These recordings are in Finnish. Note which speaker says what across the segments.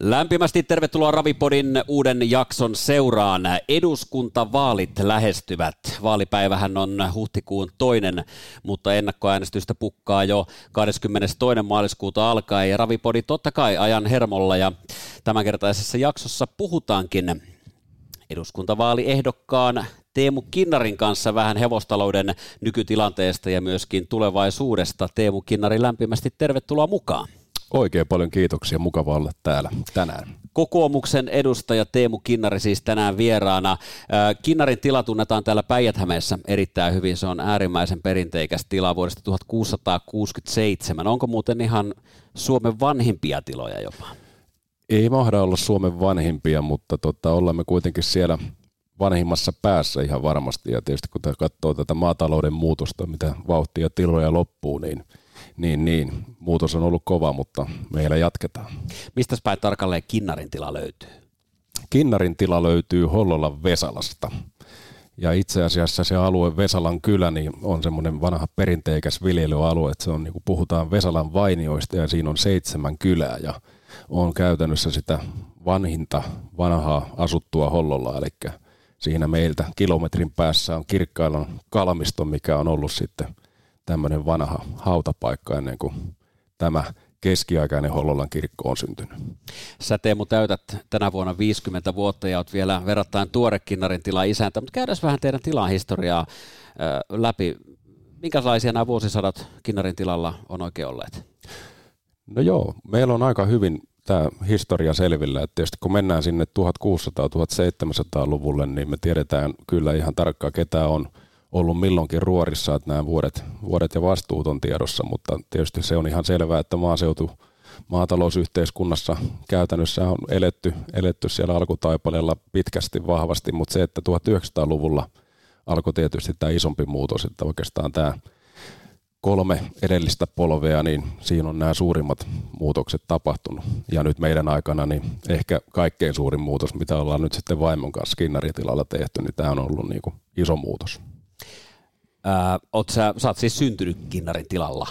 Speaker 1: Lämpimästi tervetuloa Ravipodin uuden jakson seuraan. Eduskuntavaalit lähestyvät. Vaalipäivähän on huhtikuun toinen, mutta ennakkoäänestystä pukkaa jo 22. maaliskuuta alkaen. Ja Ravipodi totta kai ajan hermolla ja tämänkertaisessa jaksossa puhutaankin eduskuntavaaliehdokkaan Teemu Kinnarin kanssa vähän hevostalouden nykytilanteesta ja myöskin tulevaisuudesta. Teemu Kinnari lämpimästi tervetuloa mukaan.
Speaker 2: Oikein paljon kiitoksia, mukava olla täällä tänään.
Speaker 1: Kokoomuksen edustaja Teemu Kinnari siis tänään vieraana. Kinnarin tila tunnetaan täällä päijät erittäin hyvin. Se on äärimmäisen perinteikäs tila vuodesta 1667. Onko muuten ihan Suomen vanhimpia tiloja jopa?
Speaker 2: Ei mahda olla Suomen vanhimpia, mutta tota, olemme kuitenkin siellä vanhimmassa päässä ihan varmasti. Ja tietysti kun katsoo tätä maatalouden muutosta, mitä vauhtia tiloja loppuu, niin – niin, niin, muutos on ollut kova, mutta meillä jatketaan.
Speaker 1: Mistä päin tarkalleen Kinnarin tila löytyy?
Speaker 2: Kinnarin tila löytyy Hollolan Vesalasta. Ja itse asiassa se alue Vesalan kylä niin on semmoinen vanha perinteikäs viljelyalue, että se on niin kuin puhutaan Vesalan vainioista ja siinä on seitsemän kylää ja on käytännössä sitä vanhinta vanhaa asuttua Hollolla, eli siinä meiltä kilometrin päässä on Kirkkailon kalmisto, mikä on ollut sitten – tämmöinen vanha hautapaikka ennen kuin tämä keskiaikainen Hollolan kirkko on syntynyt.
Speaker 1: Sä Teemu täytät tänä vuonna 50 vuotta ja oot vielä verrattain tuore Kinnarin tila isäntä, mutta käydään vähän teidän tilan historiaa läpi. Minkälaisia nämä vuosisadat Kinnarin tilalla on oikein olleet?
Speaker 2: No joo, meillä on aika hyvin tämä historia selvillä. että tietysti kun mennään sinne 1600-1700-luvulle, niin me tiedetään kyllä ihan tarkkaan, ketä on – ollut milloinkin ruorissa, että nämä vuodet, vuodet ja vastuut on tiedossa, mutta tietysti se on ihan selvää, että maaseutu maatalousyhteiskunnassa käytännössä on eletty, eletty siellä alkutaipaleella pitkästi vahvasti, mutta se, että 1900-luvulla alkoi tietysti tämä isompi muutos, että oikeastaan tämä kolme edellistä polvea, niin siinä on nämä suurimmat muutokset tapahtunut. Ja nyt meidän aikana niin ehkä kaikkein suurin muutos, mitä ollaan nyt sitten vaimon kanssa Skinnaritilalla tehty, niin tämä on ollut niin kuin iso muutos.
Speaker 1: Ää, oot sä, sä oot siis syntynyt Kinnarin tilalla?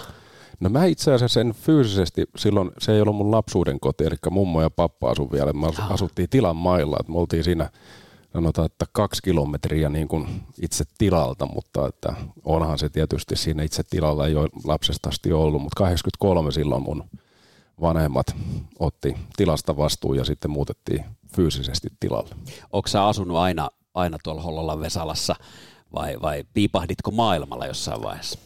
Speaker 2: No mä itse asiassa sen fyysisesti, silloin se ei ollut mun lapsuuden koti, eli mummo ja pappa asu vielä. Me asuttiin tilan mailla, että me oltiin siinä sanotaan, että kaksi kilometriä niin kuin itse tilalta, mutta että onhan se tietysti siinä itse tilalla ei ole lapsesta asti ollut, mutta 83 silloin mun vanhemmat otti tilasta vastuun ja sitten muutettiin fyysisesti tilalle.
Speaker 1: Onko sä asunut aina, aina tuolla Hollolan Vesalassa vai, vai piipahditko maailmalla jossain vaiheessa?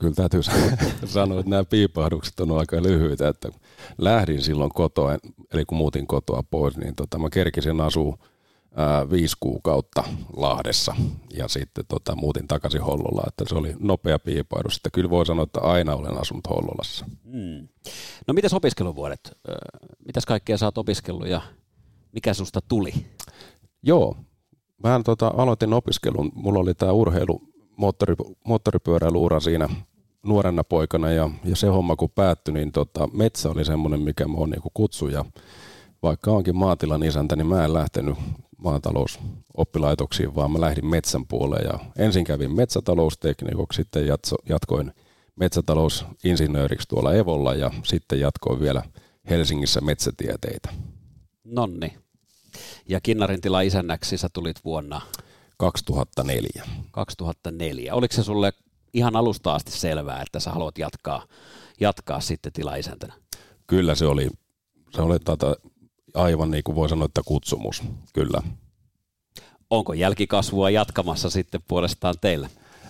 Speaker 2: Kyllä täytyy sanoa, että nämä piipahdukset on aika lyhyitä, että lähdin silloin kotoa, eli kun muutin kotoa pois, niin tota, mä kerkisin asua ää, viisi kuukautta Lahdessa ja sitten tota, muutin takaisin Hollolla, että se oli nopea piipahdus. Että kyllä voi sanoa, että aina olen asunut Hollolassa. Hmm.
Speaker 1: No mitäs opiskeluvuodet? Mitäs kaikkea sä oot opiskellut ja mikä susta tuli?
Speaker 2: Joo, Mä tota, aloitin opiskelun, mulla oli tämä urheilu, moottori, moottoripyöräiluura siinä nuorena poikana ja, ja se homma kun päättyi, niin tota, metsä oli semmoinen, mikä mä oon niinku kutsu ja vaikka onkin maatilan isäntä, niin mä en lähtenyt maatalousoppilaitoksiin, vaan mä lähdin metsän puoleen ja ensin kävin metsätalousteknikoksi, sitten jatso, jatkoin metsätalousinsinööriksi tuolla Evolla ja sitten jatkoin vielä Helsingissä metsätieteitä.
Speaker 1: Nonni. Ja Kinnarin tila isännäksi sä tulit vuonna?
Speaker 2: 2004.
Speaker 1: 2004. Oliko se sulle ihan alusta asti selvää, että sä haluat jatkaa, jatkaa sitten tilaisäntänä?
Speaker 2: Kyllä se oli, se oli tätä, aivan niin kuin voi sanoa, että kutsumus, kyllä.
Speaker 1: Onko jälkikasvua jatkamassa sitten puolestaan teillä?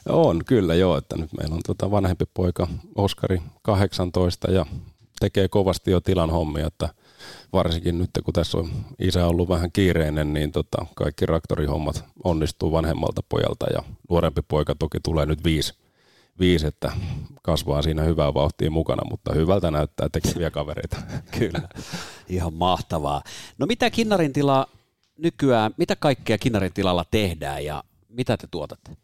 Speaker 2: On, kyllä joo, että nyt meillä on tota vanhempi poika Oskari 18 ja tekee kovasti jo tilan hommia, että varsinkin nyt kun tässä on isä ollut vähän kiireinen, niin tota, kaikki raktorihommat onnistuu vanhemmalta pojalta ja nuorempi poika toki tulee nyt viisi, viisi että kasvaa siinä hyvää vauhtia mukana, mutta hyvältä näyttää tekeviä kavereita.
Speaker 1: Kyllä, ihan mahtavaa. No mitä Kinnarin tila nykyään, mitä kaikkea Kinnarin tilalla tehdään ja mitä te tuotatte?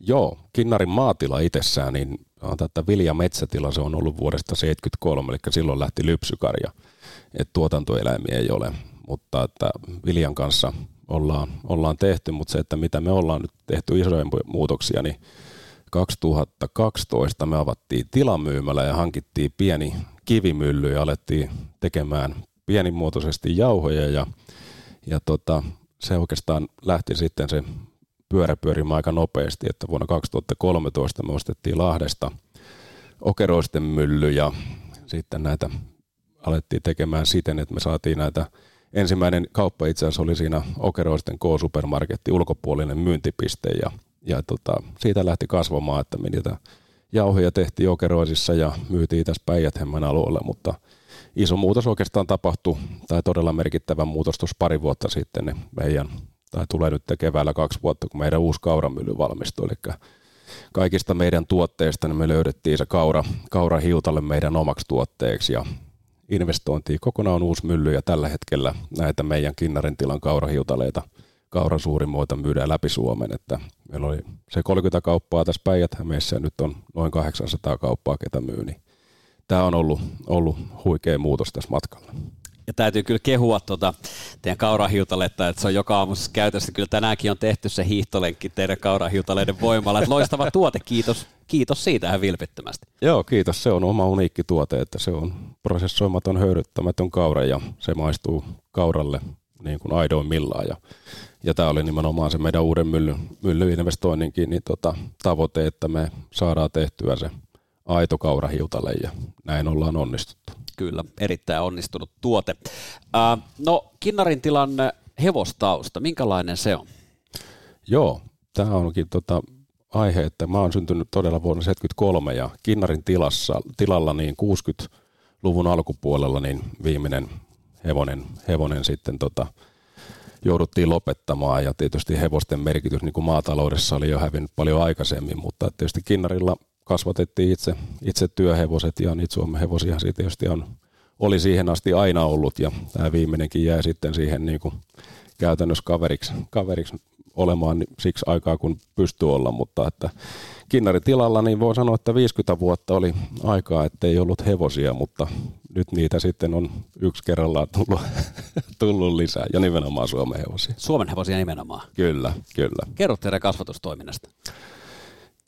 Speaker 2: Joo, Kinnarin maatila itsessään, niin on tätä vilja metsätila, se on ollut vuodesta 1973, eli silloin lähti lypsykarja että tuotantoeläimiä ei ole, mutta että viljan kanssa ollaan, ollaan tehty, mutta se, että mitä me ollaan nyt tehty isoja muutoksia, niin 2012 me avattiin tilamyymälä ja hankittiin pieni kivimylly ja alettiin tekemään pienimuotoisesti jauhoja ja, ja tota, se oikeastaan lähti sitten se pyörä pyörimään aika nopeasti, että vuonna 2013 me ostettiin Lahdesta okeroisten mylly ja sitten näitä alettiin tekemään siten, että me saatiin näitä ensimmäinen kauppa itse asiassa oli siinä Okeroisten K-supermarketti ulkopuolinen myyntipiste ja, ja tota, siitä lähti kasvamaan, että me niitä jauhoja tehtiin Okeroisissa ja myytiin tässä päijät alueella, mutta iso muutos oikeastaan tapahtui, tai todella merkittävä muutos tuossa pari vuotta sitten, niin meidän, tai tulee nyt keväällä kaksi vuotta, kun meidän uusi kauramylly valmistui, eli kaikista meidän tuotteista niin me löydettiin se kaura, kaura hiutalle meidän omaksi tuotteeksi ja investointiin kokonaan uusi mylly ja tällä hetkellä näitä meidän Kinnarin tilan kaurahiutaleita kaurasuurimoita myydään läpi Suomen, että meillä oli se 30 kauppaa tässä päijät ja nyt on noin 800 kauppaa, ketä myy, niin tämä on ollut, ollut huikea muutos tässä matkalla.
Speaker 1: Ja täytyy kyllä kehua tuota teidän kaurahiutaletta, että se on joka aamu käytössä. Kyllä tänäänkin on tehty se hiihtolenkki teidän kaurahiutaleiden voimalla. Että loistava tuote, kiitos, kiitos siitä ihan vilpittömästi.
Speaker 2: Joo, kiitos. Se on oma uniikki tuote, että se on prosessoimaton, höyryttämätön kaura ja se maistuu kauralle niin kuin aidoimmillaan. Ja, ja tämä oli nimenomaan se meidän uuden mylly, myllyinvestoinninkin niin tota, tavoite, että me saadaan tehtyä se aito kaurahiutale ja näin ollaan onnistuttu.
Speaker 1: Kyllä, erittäin onnistunut tuote. Äh, no, Kinnarin tilanne hevostausta, minkälainen se on?
Speaker 2: Joo, tämä onkin tota, aihe, että mä oon syntynyt todella vuonna 1973 ja Kinnarin tilassa, tilalla niin 60-luvun alkupuolella niin viimeinen hevonen, hevonen sitten tota, jouduttiin lopettamaan ja tietysti hevosten merkitys niin kuin maataloudessa oli jo hävinnyt paljon aikaisemmin, mutta tietysti Kinnarilla kasvatettiin itse, itse työhevoset ja niitä Suomen hevosia siitä tietysti on, oli siihen asti aina ollut ja tämä viimeinenkin jäi sitten siihen niin kuin käytännössä kaveriksi, kaveriksi olemaan siksi aikaa, kun pystyy olla, mutta että kinnaritilalla niin voi sanoa, että 50 vuotta oli aikaa, että ei ollut hevosia, mutta nyt niitä sitten on yksi kerrallaan tullut, tullut lisää, ja nimenomaan Suomen hevosia.
Speaker 1: Suomen hevosia nimenomaan?
Speaker 2: Kyllä, kyllä.
Speaker 1: Kerro teidän kasvatustoiminnasta.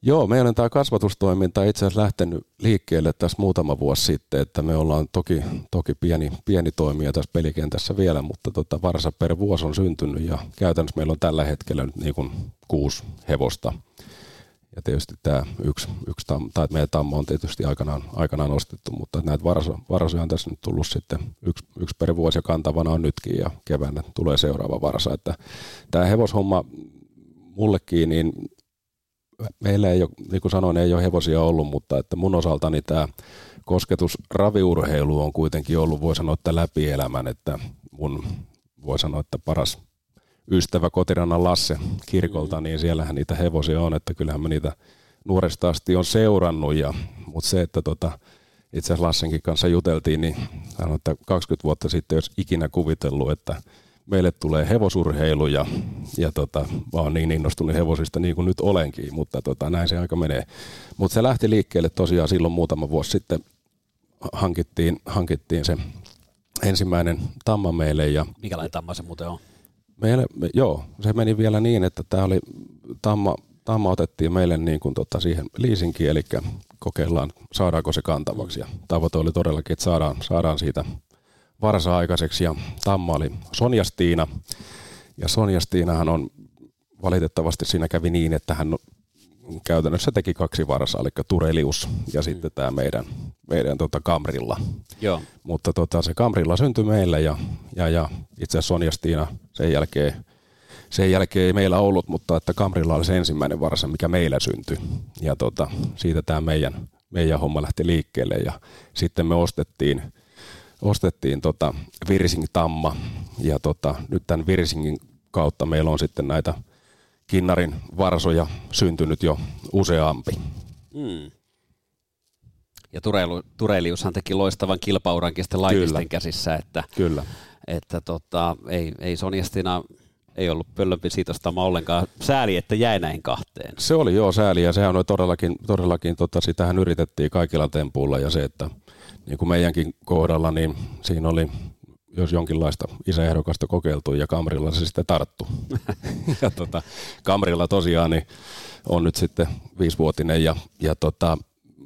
Speaker 2: Joo, meidän tämä kasvatustoiminta itse asiassa lähtenyt liikkeelle tässä muutama vuosi sitten, että me ollaan toki, toki pieni, pieni toimija tässä pelikentässä vielä, mutta tota, varsa per vuosi on syntynyt ja käytännössä meillä on tällä hetkellä nyt niin kuin kuusi hevosta. Ja tietysti tämä yksi, yksi tam, tai meidän tamma on tietysti aikanaan, aikanaan ostettu, mutta näitä varso, varsoja on tässä nyt tullut sitten yksi, yksi per vuosi ja kantavana on nytkin ja keväänä tulee seuraava varsa. Että tämä hevoshomma mullekin, niin meillä ei ole, niin kuin sanoin, ei ole hevosia ollut, mutta että mun osaltani tämä kosketus raviurheilu on kuitenkin ollut, voi sanoa, että läpi elämän, että mun voi sanoa, että paras ystävä kotirannan Lasse kirkolta, niin siellähän niitä hevosia on, että kyllähän mä niitä nuoresta asti on seurannut, ja, mutta se, että tota, itse asiassa Lassenkin kanssa juteltiin, niin hän että 20 vuotta sitten olisi ikinä kuvitellut, että meille tulee hevosurheilu ja, ja tota, mä oon niin innostunut hevosista niin kuin nyt olenkin, mutta tota, näin se aika menee. Mutta se lähti liikkeelle tosiaan silloin muutama vuosi sitten hankittiin, hankittiin se ensimmäinen tamma meille. Ja
Speaker 1: Mikälainen tamma se muuten on?
Speaker 2: Meille, me, joo, se meni vielä niin, että tämä oli tamma, tamma otettiin meille niin kuin tota siihen liisinkiin, eli kokeillaan saadaanko se kantavaksi. Ja tavoite oli todellakin, että saadaan, saadaan siitä varsa aikaiseksi ja Tamma oli Sonja Stiina. Ja Sonja Stiinahan on valitettavasti siinä kävi niin, että hän käytännössä teki kaksi varsaa, eli Turelius ja mm. sitten tämä meidän, meidän tota Kamrilla.
Speaker 1: Joo.
Speaker 2: Mutta tota, se Kamrilla syntyi meille ja, ja, ja itse asiassa Sonja Stiina sen jälkeen, sen jälkeen ei meillä ollut, mutta että Kamrilla oli se ensimmäinen varsa, mikä meillä syntyi. Ja tota, siitä tämä meidän, meidän homma lähti liikkeelle ja sitten me ostettiin – ostettiin tota Virsing Tamma ja tota, nyt tämän Virsingin kautta meillä on sitten näitä Kinnarin varsoja syntynyt jo useampi. Mm.
Speaker 1: Ja Turelu, Tureliushan teki loistavan kilpaurankin sitten laitisten käsissä, että,
Speaker 2: Kyllä.
Speaker 1: että tota, ei, ei Sonjastina ei ollut pöllömpi siitostama ollenkaan. Sääli, että jäi näin kahteen.
Speaker 2: Se oli joo sääli ja sehän oli todellakin, todellakin tota, sitähän yritettiin kaikilla tempuilla ja se, että niin kuin meidänkin kohdalla, niin siinä oli jos jonkinlaista isäehdokasta kokeiltu ja Kamrilla se sitten tarttu. ja tota, Kamrilla tosiaan niin on nyt sitten viisivuotinen ja, ja tota,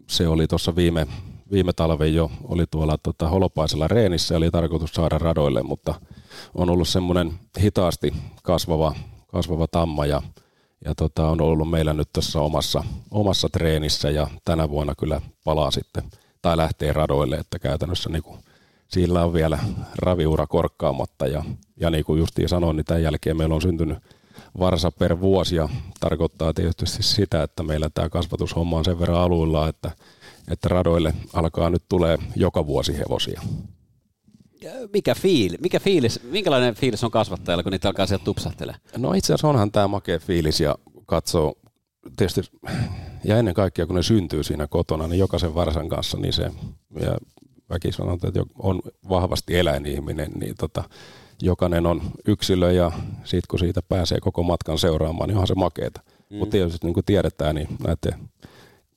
Speaker 2: se oli tuossa viime, viime talven jo oli tuolla tota, holopaisella reenissä, oli tarkoitus saada radoille, mutta on ollut semmoinen hitaasti kasvava, kasvava tamma ja, ja tota, on ollut meillä nyt tässä omassa, omassa treenissä ja tänä vuonna kyllä palaa sitten tai lähtee radoille, että käytännössä niin kuin, sillä on vielä raviura korkkaamatta ja, ja niin kuin justiin sanoin, niin tämän jälkeen meillä on syntynyt varsa per vuosi ja tarkoittaa tietysti sitä, että meillä tämä kasvatushomma on sen verran aluilla, että, että radoille alkaa nyt tulee joka vuosi hevosia.
Speaker 1: Mikä, fiil, mikä fiilis, minkälainen fiilis on kasvattajalla, kun niitä alkaa sieltä tupsahtelemaan?
Speaker 2: No itse asiassa onhan tämä makea fiilis ja katsoo tietysti, ja ennen kaikkea kun ne syntyy siinä kotona, niin jokaisen varsan kanssa, niin se, ja väki sanoo, että on vahvasti eläinihminen, niin tota, jokainen on yksilö ja sitten kun siitä pääsee koko matkan seuraamaan, niin onhan se makeeta. Mm. Mutta tietysti niin kuin tiedetään, niin näiden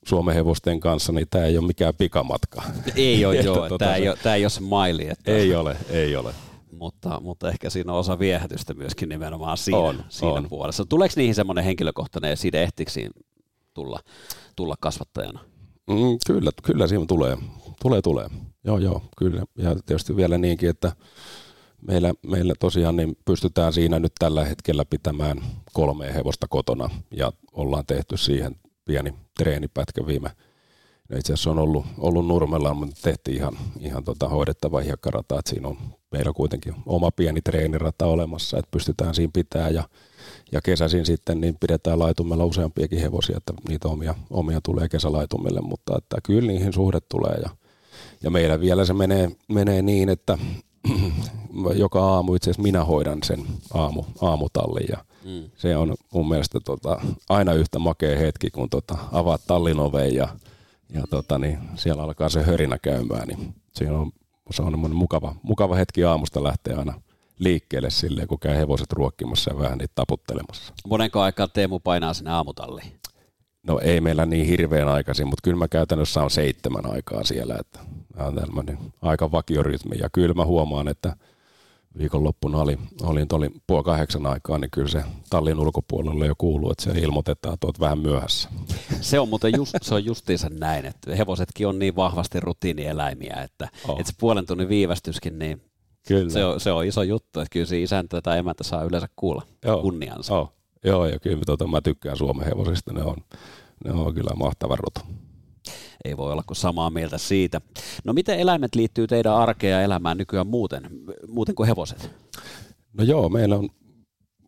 Speaker 2: Suomen hevosten kanssa, niin tämä ei ole mikään pikamatka.
Speaker 1: Ei ole, joo. Tota tämä, ei ole, ei ole se maili.
Speaker 2: Että... Ei ole, ei ole.
Speaker 1: Mutta, mutta ehkä siinä on osa viehätystä myöskin nimenomaan siinä, on, siinä on. puolessa. Tuleeko niihin semmoinen henkilökohtainen side ehtiksi tulla, tulla kasvattajana?
Speaker 2: Mm, kyllä, kyllä siinä tulee. Tulee, tulee. Joo, joo, kyllä. Ja tietysti vielä niinkin, että meillä, meillä tosiaan niin pystytään siinä nyt tällä hetkellä pitämään kolme hevosta kotona ja ollaan tehty siihen pieni treenipätkä viime no itse asiassa on ollut, ollut Nurmella, mutta tehtiin ihan, ihan tota hoidettava hiekkarata, että siinä on meillä kuitenkin oma pieni treenirata olemassa, että pystytään siinä pitää ja, ja kesäisin sitten niin pidetään laitumella useampiakin hevosia, että niitä omia, omia tulee kesälaitumille, mutta että kyllä niihin suhde tulee ja, ja meillä vielä se menee, menee niin, että joka aamu itse asiassa minä hoidan sen aamu, aamutallin ja mm. se on mun mielestä tota, aina yhtä makea hetki, kun tota, avaat tallin oven ja, ja tota, niin siellä alkaa se hörinä käymään, niin siinä on, se on mukava, mukava hetki aamusta lähteä aina liikkeelle silleen, kun käy hevoset ruokkimassa ja vähän niitä taputtelemassa.
Speaker 1: Monenko aikaa Teemu painaa sinne aamutalliin?
Speaker 2: No ei meillä niin hirveän aikaisin, mutta kyllä mä käytännössä on seitsemän aikaa siellä, että on tämmöinen aika vakiorytmi. Ja kyllä mä huomaan, että viikonloppuna oli, olin oli puoli kahdeksan aikaa, niin kyllä se tallin ulkopuolelle jo kuuluu, että se ilmoitetaan, että olet vähän myöhässä.
Speaker 1: Se on muuten just, se on justiinsa näin, että hevosetkin on niin vahvasti rutiinieläimiä, että, oh. että se puolen tunnin viivästyskin, niin kyllä. Se, on, se on iso juttu, että kyllä se isäntä tai emäntä saa yleensä kuulla Joo. kunniansa.
Speaker 2: Oh. Joo, ja kyllä tota, mä tykkään Suomen hevosista, ne on, ne on kyllä mahtava rotu.
Speaker 1: Ei voi olla kuin samaa mieltä siitä. No miten eläimet liittyy teidän arkeen ja elämään nykyään muuten, muuten kuin hevoset?
Speaker 2: No joo, meillä on,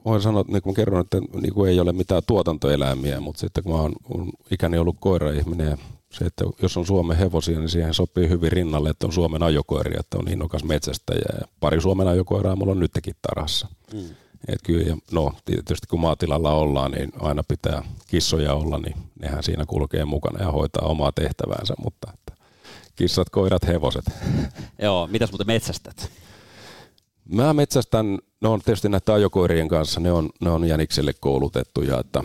Speaker 2: voin sanoa, että niin kuin kerron, että niin kuin ei ole mitään tuotantoeläimiä, mutta sitten kun mä oon, oon ikäni ollut koiraihminen ja se, että jos on Suomen hevosia, niin siihen sopii hyvin rinnalle, että on Suomen ajokoiria, että on innokas metsästäjä ja pari Suomen ajokoiraa mulla on nytkin tarhassa. Mm. Et kyllä, no tietysti kun maatilalla ollaan, niin aina pitää kissoja olla, niin nehän siinä kulkee mukana ja hoitaa omaa tehtäväänsä, mutta että kissat, koirat, hevoset.
Speaker 1: Joo, mitäs muuten metsästät?
Speaker 2: Mä metsästän, no on tietysti näitä ajokoirien kanssa, ne on, ne on jänikselle koulutettuja, että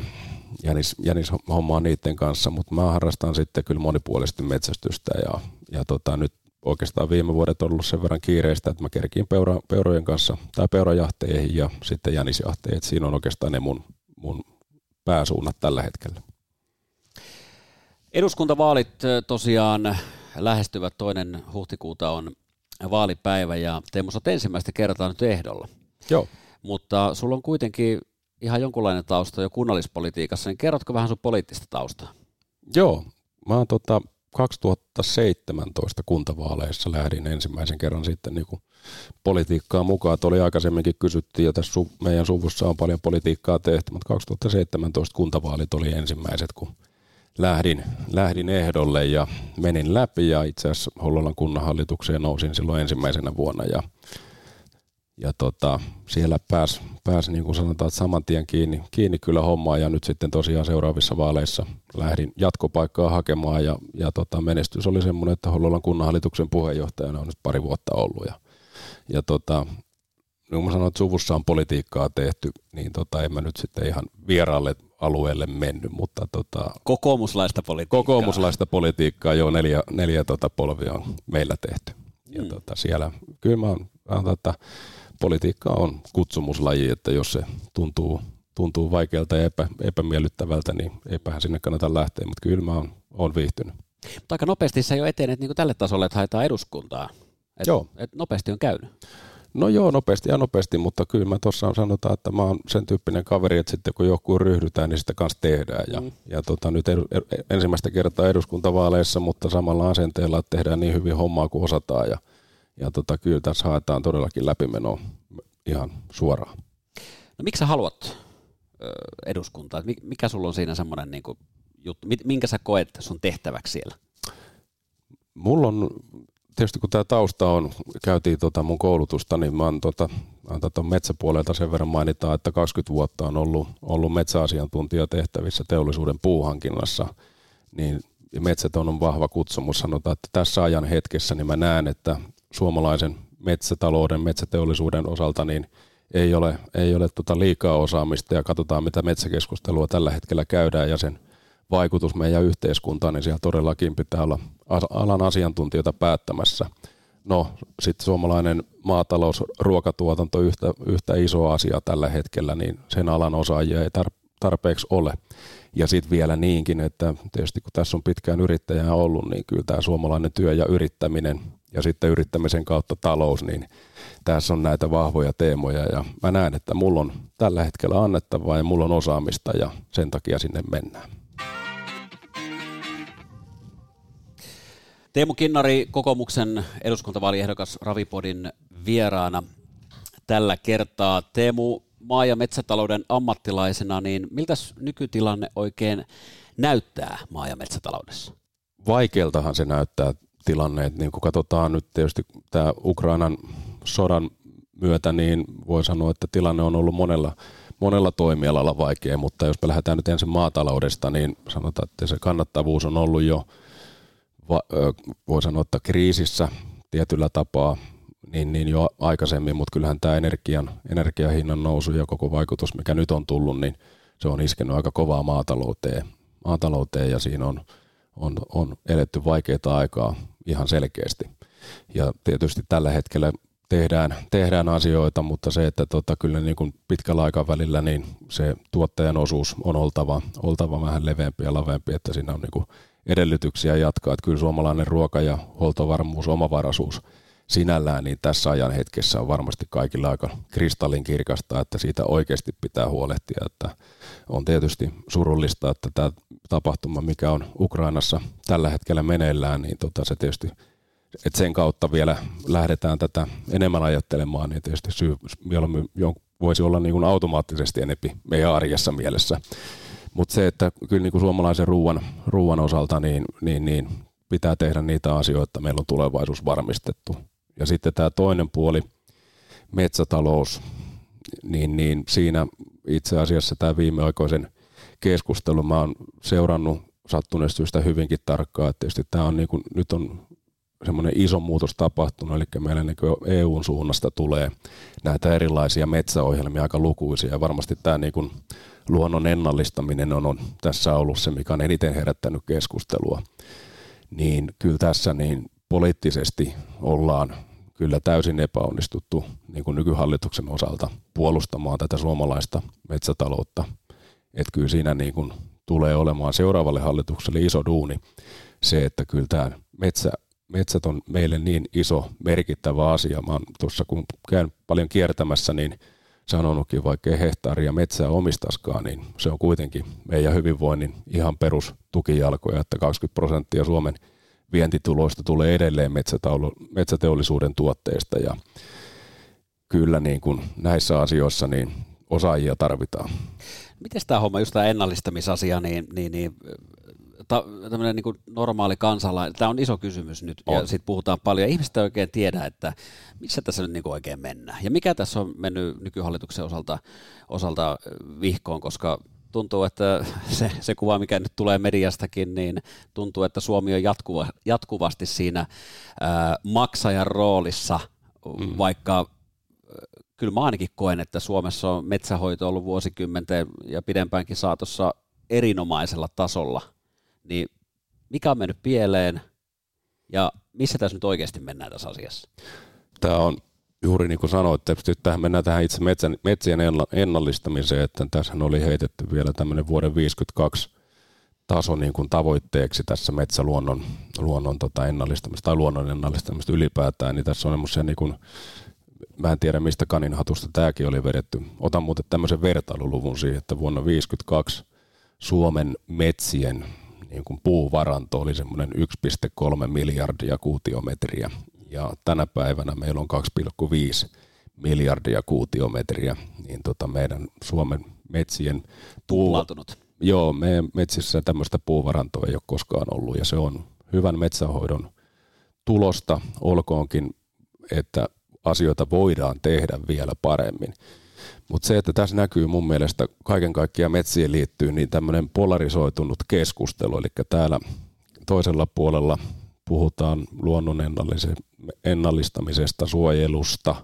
Speaker 2: jänis, jänis hommaa niiden kanssa, mutta mä harrastan sitten kyllä monipuolisesti metsästystä ja, ja tota, nyt oikeastaan viime vuodet ollut sen verran kiireistä, että mä kerkiin peura, peurojen kanssa tai peurajahteihin ja sitten jänisjahteihin. Siinä on oikeastaan ne mun, mun pääsuunnat tällä hetkellä.
Speaker 1: Eduskuntavaalit tosiaan lähestyvät toinen huhtikuuta on vaalipäivä ja Teemu, olet ensimmäistä kertaa nyt ehdolla.
Speaker 2: Joo.
Speaker 1: Mutta sulla on kuitenkin ihan jonkunlainen tausta jo kunnallispolitiikassa, niin kerrotko vähän sun poliittista taustaa?
Speaker 2: Joo, mä oon tota, 2017 kuntavaaleissa lähdin ensimmäisen kerran sitten niin kuin politiikkaa mukaan. Että oli aikaisemminkin kysyttiin, ja tässä meidän suvussa on paljon politiikkaa tehty, mutta 2017 kuntavaalit oli ensimmäiset, kun lähdin, lähdin ehdolle ja menin läpi ja itse asiassa Hollolan kunnanhallitukseen nousin silloin ensimmäisenä vuonna ja ja tota, siellä pääsi, pääs, niin kuin sanotaan, saman tien kiinni, kiinni kyllä hommaa ja nyt sitten tosiaan seuraavissa vaaleissa lähdin jatkopaikkaa hakemaan ja, ja tota, menestys oli semmoinen, että Hollolan kunnanhallituksen puheenjohtajana on nyt pari vuotta ollut ja, ja tota, niin kuin sanoin, että suvussa on politiikkaa tehty, niin tota, en mä nyt sitten ihan vieraalle alueelle mennyt, mutta tota,
Speaker 1: kokoomuslaista politiikkaa.
Speaker 2: Kokoomuslaista politiikkaa, joo, neljä, neljä tota polvia on meillä tehty. Ja mm. tota, siellä, kyllä mä oon, oon tota, politiikka on kutsumuslaji, että jos se tuntuu, tuntuu vaikealta ja epä, epämiellyttävältä, niin eipähän sinne kannata lähteä, mutta kyllä mä oon, oon viihtynyt.
Speaker 1: Mutta aika nopeasti se jo etenet niin tälle tasolle, että haetaan eduskuntaa. Et,
Speaker 2: Joo.
Speaker 1: Et nopeasti on käynyt.
Speaker 2: No joo, nopeasti ja nopeasti, mutta kyllä mä tuossa sanotaan, että mä oon sen tyyppinen kaveri, että sitten kun joku ryhdytään, niin sitä kanssa tehdään. Ja, mm. ja tota, nyt edu, ensimmäistä kertaa eduskuntavaaleissa, mutta samalla asenteella, että tehdään niin hyvin hommaa kuin osataan. Ja, ja tota, kyllä tässä haetaan todellakin läpimenoa ihan suoraan.
Speaker 1: No miksi sä haluat eduskuntaa? Mikä sulla on siinä semmoinen niin juttu? Minkä sä koet sun tehtäväksi siellä?
Speaker 2: Mulla on tietysti kun tämä tausta on, käytiin tota mun koulutusta, niin mä oon tota, tota metsäpuolelta sen verran mainitaan, että 20 vuotta on ollut, ollut metsäasiantuntija tehtävissä teollisuuden puuhankinnassa, niin metsät on vahva kutsumus. Sanotaan, että tässä ajan hetkessä niin mä näen, että suomalaisen metsätalouden, metsäteollisuuden osalta niin ei ole, ei ole tota liikaa osaamista ja katsotaan, mitä metsäkeskustelua tällä hetkellä käydään ja sen vaikutus meidän yhteiskuntaan, niin siellä todellakin pitää olla alan asiantuntijoita päättämässä. No, sitten suomalainen maatalous, ruokatuotanto yhtä, yhtä iso asia tällä hetkellä, niin sen alan osaajia ei tarpeeksi ole. Ja sitten vielä niinkin, että tietysti kun tässä on pitkään yrittäjää ollut, niin kyllä tämä suomalainen työ ja yrittäminen ja sitten yrittämisen kautta talous, niin tässä on näitä vahvoja teemoja ja mä näen, että mulla on tällä hetkellä annettavaa ja mulla on osaamista ja sen takia sinne mennään.
Speaker 1: Teemu Kinnari, kokoomuksen eduskuntavaaliehdokas Ravipodin vieraana tällä kertaa. Teemu, maa- ja metsätalouden ammattilaisena, niin miltä nykytilanne oikein näyttää maa- ja metsätaloudessa?
Speaker 2: Vaikealtahan se näyttää tilanne, että niin kun katsotaan nyt tietysti tämä Ukrainan sodan myötä, niin voi sanoa, että tilanne on ollut monella, monella toimialalla vaikea, mutta jos me lähdetään nyt ensin maataloudesta, niin sanotaan, että se kannattavuus on ollut jo – voi sanoa, että kriisissä tietyllä tapaa niin, niin jo aikaisemmin, mutta kyllähän tämä energian, energiahinnan nousu ja koko vaikutus, mikä nyt on tullut, niin se on iskenyt aika kovaa maatalouteen, maatalouteen ja siinä on, on, on eletty vaikeita aikaa ihan selkeästi. Ja tietysti tällä hetkellä tehdään, tehdään asioita, mutta se, että tota, kyllä niin kuin pitkällä aikavälillä niin se tuottajan osuus on oltava, oltava vähän leveämpi ja laveampi, että siinä on niin kuin edellytyksiä jatkaa. Että kyllä suomalainen ruoka- ja huoltovarmuus, omavaraisuus sinällään, niin tässä ajan hetkessä on varmasti kaikilla aika kristallin kirkasta, että siitä oikeasti pitää huolehtia. Että on tietysti surullista, että tämä tapahtuma, mikä on Ukrainassa tällä hetkellä meneillään, niin tota se tietysti että sen kautta vielä lähdetään tätä enemmän ajattelemaan, niin tietysti syy voisi olla niin kuin automaattisesti enempi meidän arjessa mielessä. Mutta se, että kyllä niin kuin suomalaisen ruoan, ruoan osalta niin, niin, niin pitää tehdä niitä asioita, että meillä on tulevaisuus varmistettu. Ja sitten tämä toinen puoli, metsätalous, niin, niin siinä itse asiassa tämä viimeaikoisen keskustelun mä oon seurannut sattuneesta syystä hyvinkin tarkkaan, että tietysti tämä on niin kuin, nyt on semmoinen iso muutos tapahtunut, eli meillä niin EUn suunnasta tulee näitä erilaisia metsäohjelmia aika lukuisia, ja varmasti tämä niin kuin luonnon ennallistaminen on, on tässä ollut se, mikä on eniten herättänyt keskustelua, niin kyllä tässä niin poliittisesti ollaan kyllä täysin epäonnistuttu niin kuin nykyhallituksen osalta puolustamaan tätä suomalaista metsätaloutta. Että kyllä siinä niin kuin tulee olemaan seuraavalle hallitukselle iso duuni se, että kyllä tämä metsä, metsät on meille niin iso, merkittävä asia. Mä tuossa kun käyn paljon kiertämässä, niin sanonutkin, vaikka hehtaaria metsää omistaskaan, niin se on kuitenkin meidän hyvinvoinnin ihan perustukijalkoja, että 20 prosenttia Suomen vientituloista tulee edelleen metsäteollisuuden tuotteista ja kyllä niin kuin näissä asioissa niin osaajia tarvitaan.
Speaker 1: Miten tämä homma, just tämä ennallistamisasia, niin, niin, niin ta, tämmöinen niin normaali kansalainen, tämä on iso kysymys nyt, on. ja sitten puhutaan paljon, ihmiset ei oikein tiedä, että missä tässä nyt niin oikein mennään, ja mikä tässä on mennyt nykyhallituksen osalta, osalta vihkoon, koska tuntuu, että se, se kuva, mikä nyt tulee mediastakin, niin tuntuu, että Suomi on jatkuva, jatkuvasti siinä ää, maksajan roolissa, mm. vaikka kyllä mä ainakin koen, että Suomessa on metsähoito ollut vuosikymmenten ja pidempäänkin saatossa erinomaisella tasolla – niin mikä on mennyt pieleen ja missä tässä nyt oikeasti mennään tässä asiassa?
Speaker 2: Tämä on juuri niin kuin sanoit, että tähän mennään tähän itse metsän, metsien ennallistamiseen, että tässä oli heitetty vielä tämmöinen vuoden 52 taso niin kuin tavoitteeksi tässä metsäluonnon luonnon tota ennallistamista tai luonnon ennallistamista ylipäätään, niin tässä on semmoisia niin kuin, mä en tiedä mistä kaninhatusta tämäkin oli vedetty. Otan muuten tämmöisen vertailuluvun siihen, että vuonna 1952 Suomen metsien niin kuin puuvaranto oli semmoinen 1,3 miljardia kuutiometriä ja tänä päivänä meillä on 2,5 miljardia kuutiometriä, niin tota meidän Suomen metsien
Speaker 1: puu,
Speaker 2: Joo, meidän metsissä tämmöistä puuvarantoa ei ole koskaan ollut ja se on hyvän metsähoidon tulosta, olkoonkin, että asioita voidaan tehdä vielä paremmin. Mutta se, että tässä näkyy mun mielestä kaiken kaikkiaan metsiin liittyy niin tämmöinen polarisoitunut keskustelu, eli täällä toisella puolella puhutaan luonnon ennallistamisesta, suojelusta,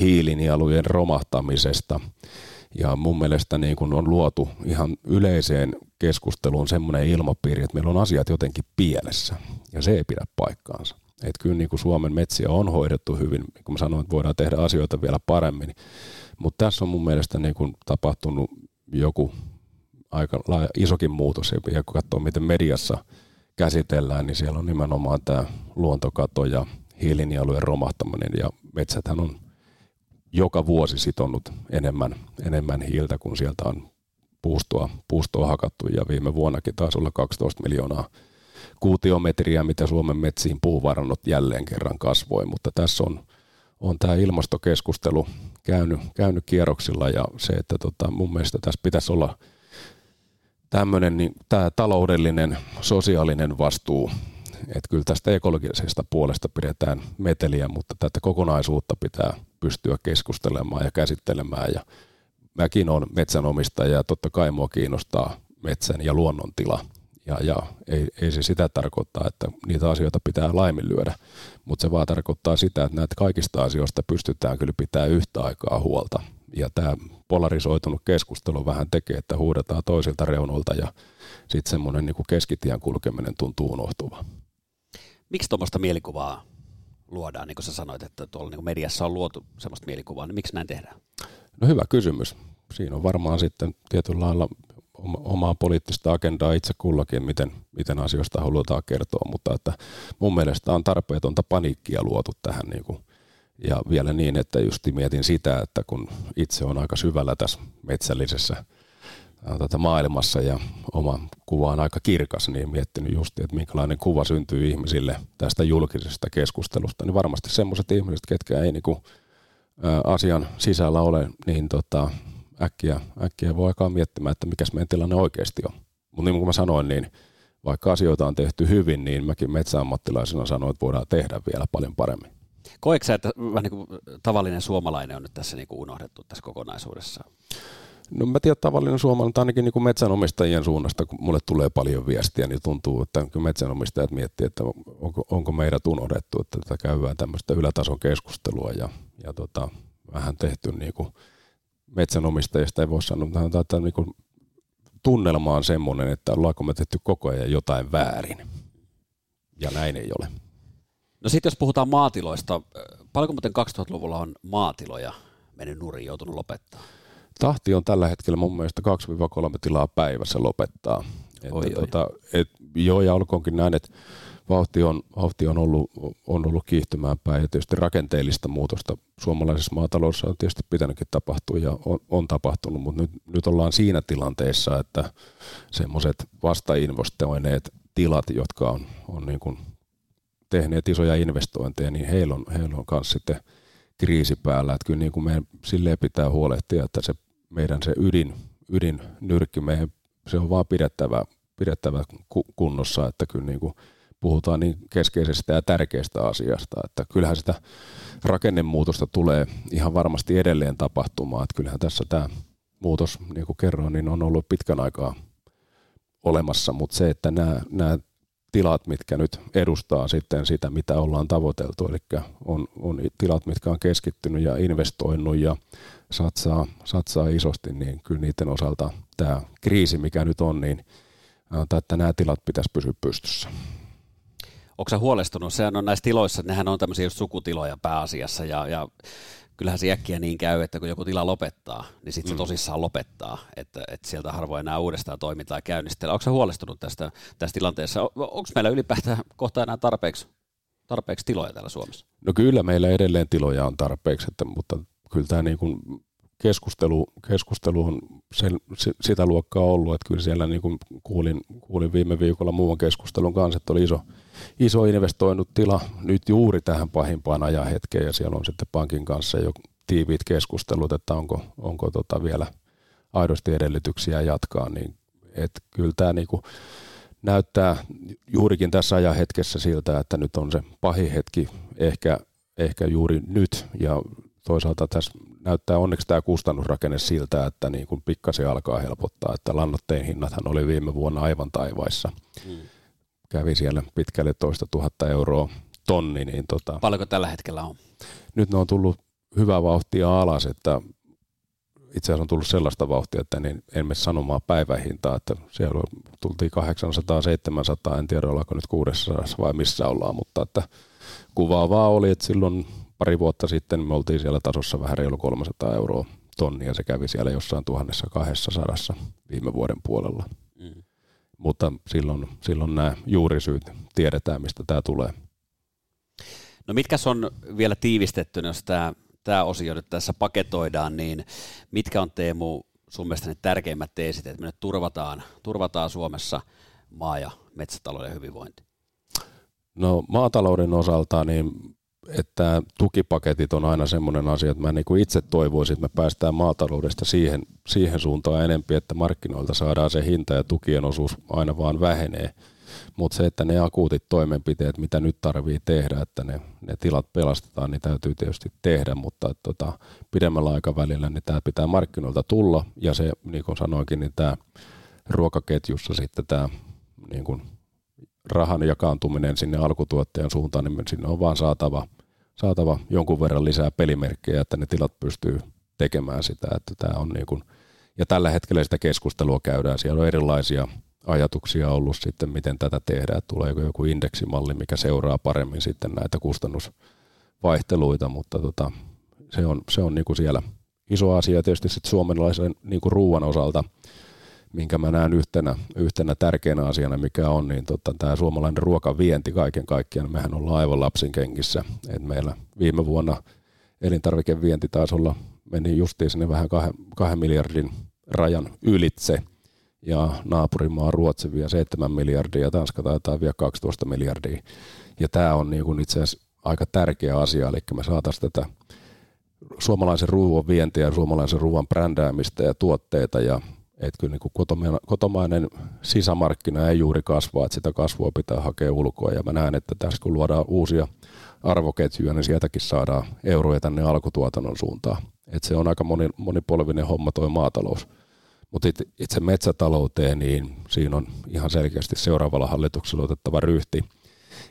Speaker 2: hiilinielujen romahtamisesta – ja mun mielestä niin kun on luotu ihan yleiseen keskusteluun semmoinen ilmapiiri, että meillä on asiat jotenkin pielessä. Ja se ei pidä paikkaansa. Että kyllä niin kuin Suomen metsiä on hoidettu hyvin, niin kun mä sanoin, että voidaan tehdä asioita vielä paremmin. Mutta tässä on mun mielestä niin kuin tapahtunut joku aika isokin muutos. Ja kun katsoo, miten mediassa käsitellään, niin siellä on nimenomaan tämä luontokato ja hiilinielujen romahtaminen. Ja metsäthän on joka vuosi sitonut enemmän, enemmän hiiltä, kun sieltä on puustoa, puustoa hakattu ja viime vuonnakin taisi olla 12 miljoonaa kuutiometriä, mitä Suomen metsiin puuvarannot jälleen kerran kasvoi, mutta tässä on, on tämä ilmastokeskustelu käynyt, käynyt kierroksilla ja se, että tota, mun mielestä tässä pitäisi olla tämmöinen niin, tämä taloudellinen, sosiaalinen vastuu, että kyllä tästä ekologisesta puolesta pidetään meteliä, mutta tätä kokonaisuutta pitää pystyä keskustelemaan ja käsittelemään. Ja mäkin olen metsänomistaja ja totta kai mua kiinnostaa metsän ja luonnon tila. Ja, ja ei, ei se sitä tarkoittaa, että niitä asioita pitää laiminlyödä, mutta se vaan tarkoittaa sitä, että näitä kaikista asioista pystytään kyllä pitää yhtä aikaa huolta. Ja tämä polarisoitunut keskustelu vähän tekee, että huudetaan toisilta reunolta ja sitten semmoinen niin keskitien kulkeminen tuntuu unohtuva.
Speaker 1: Miksi tuommoista mielikuvaa luodaan, niin kuin sä sanoit, että tuolla niin mediassa on luotu sellaista mielikuvaa, niin miksi näin tehdään?
Speaker 2: No hyvä kysymys. Siinä on varmaan sitten tietyllä lailla omaa poliittista agendaa itse kullakin, miten, miten asioista halutaan kertoa, mutta että mun mielestä on tarpeetonta paniikkia luotu tähän niin kuin, ja vielä niin, että just mietin sitä, että kun itse on aika syvällä tässä metsällisessä tätä maailmassa ja oma kuva on aika kirkas, niin miettinyt just, että minkälainen kuva syntyy ihmisille tästä julkisesta keskustelusta, niin varmasti semmoiset ihmiset, ketkä ei niinku, ä, asian sisällä ole, niin tota, äkkiä, äkkiä voi alkaa miettimään, että mikä meidän tilanne oikeasti on. Mutta niin kuin mä sanoin, niin vaikka asioita on tehty hyvin, niin mäkin metsäammattilaisena sanoin, että voidaan tehdä vielä paljon paremmin.
Speaker 1: Koetko sä, että vähän niin kuin tavallinen suomalainen on nyt tässä niin kuin unohdettu tässä kokonaisuudessa?
Speaker 2: No mä tiedän tavallinen suomalainen, tai ainakin niin kuin metsänomistajien suunnasta, kun mulle tulee paljon viestiä, niin tuntuu, että kyllä metsänomistajat miettii, että onko, onko meidät unohdettu, että tätä käydään tämmöistä ylätason keskustelua ja, ja tota, vähän tehty niin kuin metsänomistajista, ei voi sanoa, että niin kuin tunnelma on semmoinen, että ollaanko me tehty koko ajan jotain väärin. Ja näin ei ole.
Speaker 1: No sitten jos puhutaan maatiloista, paljonko muuten 2000-luvulla on maatiloja mennyt nurin, joutunut lopettaa?
Speaker 2: tahti on tällä hetkellä mun mielestä 2-3 tilaa päivässä lopettaa. Että oi, tota, et, joo, ja olkoonkin näin, että vauhti on, vauhti on, ollut, on ollut kiihtymään päin ja tietysti rakenteellista muutosta suomalaisessa maataloudessa on tietysti pitänytkin tapahtua ja on, on tapahtunut, mutta nyt, nyt ollaan siinä tilanteessa, että semmoiset vastainvestoineet tilat, jotka on, on niin kuin tehneet isoja investointeja, niin heillä on, heillä on myös sitten kriisi päällä. Että kyllä niin kuin meidän silleen pitää huolehtia, että se meidän se ydin, ydin nyrkki, meidän, se on vaan pidettävä, pidettävä kunnossa, että kyllä niin kuin puhutaan niin keskeisestä ja tärkeästä asiasta, että kyllähän sitä rakennemuutosta tulee ihan varmasti edelleen tapahtumaan, että kyllähän tässä tämä muutos, niin kuin kerroin, niin on ollut pitkän aikaa olemassa, mutta se, että nämä, nämä tilat, mitkä nyt edustaa sitten sitä, mitä ollaan tavoiteltu, eli on, on tilat, mitkä on keskittynyt ja investoinut ja satsaa, satsaa isosti, niin kyllä niiden osalta tämä kriisi, mikä nyt on, niin että nämä tilat pitäisi pysyä pystyssä.
Speaker 1: Onko huolestunut? Sehän on näissä tiloissa, nehän on tämmöisiä sukutiloja pääasiassa ja, ja kyllähän se äkkiä niin käy, että kun joku tila lopettaa, niin sitten se
Speaker 2: Mm.
Speaker 1: tosissaan lopettaa, että, että sieltä harvoin enää uudestaan toimintaa käynnistellä. Onko se huolestunut tästä, tästä tilanteessa? Onko meillä ylipäätään kohta enää tarpeeksi, tarpeeksi tiloja täällä Suomessa?
Speaker 2: No kyllä meillä edelleen tiloja on tarpeeksi, että, mutta kyllä tämä niin kuin keskustelu, keskustelu on sen, si- sitä luokkaa ollut, että kyllä siellä niin kuin kuulin, kuulin viime viikolla muun keskustelun kanssa, että oli iso, iso investoinut tila nyt juuri tähän pahimpaan ajanhetkeen ja siellä on sitten pankin kanssa jo tiiviit keskustelut, että onko, onko tota vielä aidosti edellytyksiä jatkaa, niin että kyllä tämä niin kuin näyttää juurikin tässä ajanhetkessä siltä, että nyt on se pahin hetki ehkä, ehkä juuri nyt ja toisaalta tässä näyttää onneksi tämä kustannusrakenne siltä, että niin kuin pikkasen alkaa helpottaa, että lannoitteen hinnathan oli viime vuonna aivan taivaissa.
Speaker 1: Mm.
Speaker 2: Kävi siellä pitkälle toista tuhatta euroa tonni, niin tota,
Speaker 1: Paljonko tällä hetkellä on?
Speaker 2: nyt ne on tullut hyvää vauhtia alas, että itse asiassa on tullut sellaista vauhtia, että niin en mene sanomaan päivähintaa, että siellä tultiin 800-700, en tiedä ollaanko nyt 600 vai missä ollaan, mutta että kuvaavaa oli, että silloin pari vuotta sitten me oltiin siellä tasossa vähän reilu 300 euroa tonni ja se kävi siellä jossain 1200 viime vuoden puolella.
Speaker 1: Mm.
Speaker 2: Mutta silloin, silloin nämä juurisyyt tiedetään, mistä tämä tulee.
Speaker 1: No mitkä on vielä tiivistetty, jos tämä, tämä osio nyt tässä paketoidaan, niin mitkä on Teemu sun mielestä ne tärkeimmät teesit, että me nyt turvataan, turvataan Suomessa maa- ja metsätalouden hyvinvointi?
Speaker 2: No maatalouden osalta, niin että tukipaketit on aina semmoinen asia, että mä niin kuin itse toivoisin, että me päästään maataloudesta siihen, siihen suuntaan enempi, että markkinoilta saadaan se hinta ja tukien osuus aina vaan vähenee. Mutta se, että ne akuutit toimenpiteet, mitä nyt tarvii tehdä, että ne, ne tilat pelastetaan, niin täytyy tietysti tehdä, mutta tota, pidemmällä aikavälillä niin tämä pitää markkinoilta tulla ja se, niin kuin sanoinkin, niin tämä ruokaketjussa sitten tämä niin kuin rahan jakaantuminen sinne alkutuottajan suuntaan, niin sinne on vaan saatava, saatava jonkun verran lisää pelimerkkejä, että ne tilat pystyy tekemään sitä. Että tämä on niin kuin, ja tällä hetkellä sitä keskustelua käydään. Siellä on erilaisia ajatuksia ollut sitten, miten tätä tehdään. Tuleeko joku indeksimalli, mikä seuraa paremmin sitten näitä kustannusvaihteluita, mutta tota, se on, se on niin kuin siellä iso asia tietysti sitten suomalaisen niin kuin ruoan osalta – minkä mä näen yhtenä, yhtenä tärkeänä asiana, mikä on, niin tota, tämä suomalainen ruokavienti kaiken kaikkiaan, mehän ollaan aivan lapsin kengissä. Et meillä viime vuonna elintarvikevienti taisi olla, meni justiin sinne vähän kahden, kahden miljardin rajan ylitse, ja naapurimaa Ruotsi vie 7 miljardia ja Tanska taitaa vie 12 miljardia. Ja tämä on niin itse asiassa aika tärkeä asia, eli me saataisiin tätä suomalaisen ruoan vientiä ja suomalaisen ruoan brändäämistä ja tuotteita ja että kyllä niin kuin kotomainen sisämarkkina ei juuri kasvaa, että sitä kasvua pitää hakea ulkoa. Ja mä näen, että tässä kun luodaan uusia arvoketjuja, niin sieltäkin saadaan euroja tänne alkutuotannon suuntaan. Että se on aika moni, monipolvinen homma toi maatalous. Mutta itse metsätalouteen, niin siinä on ihan selkeästi seuraavalla hallituksella otettava ryhti.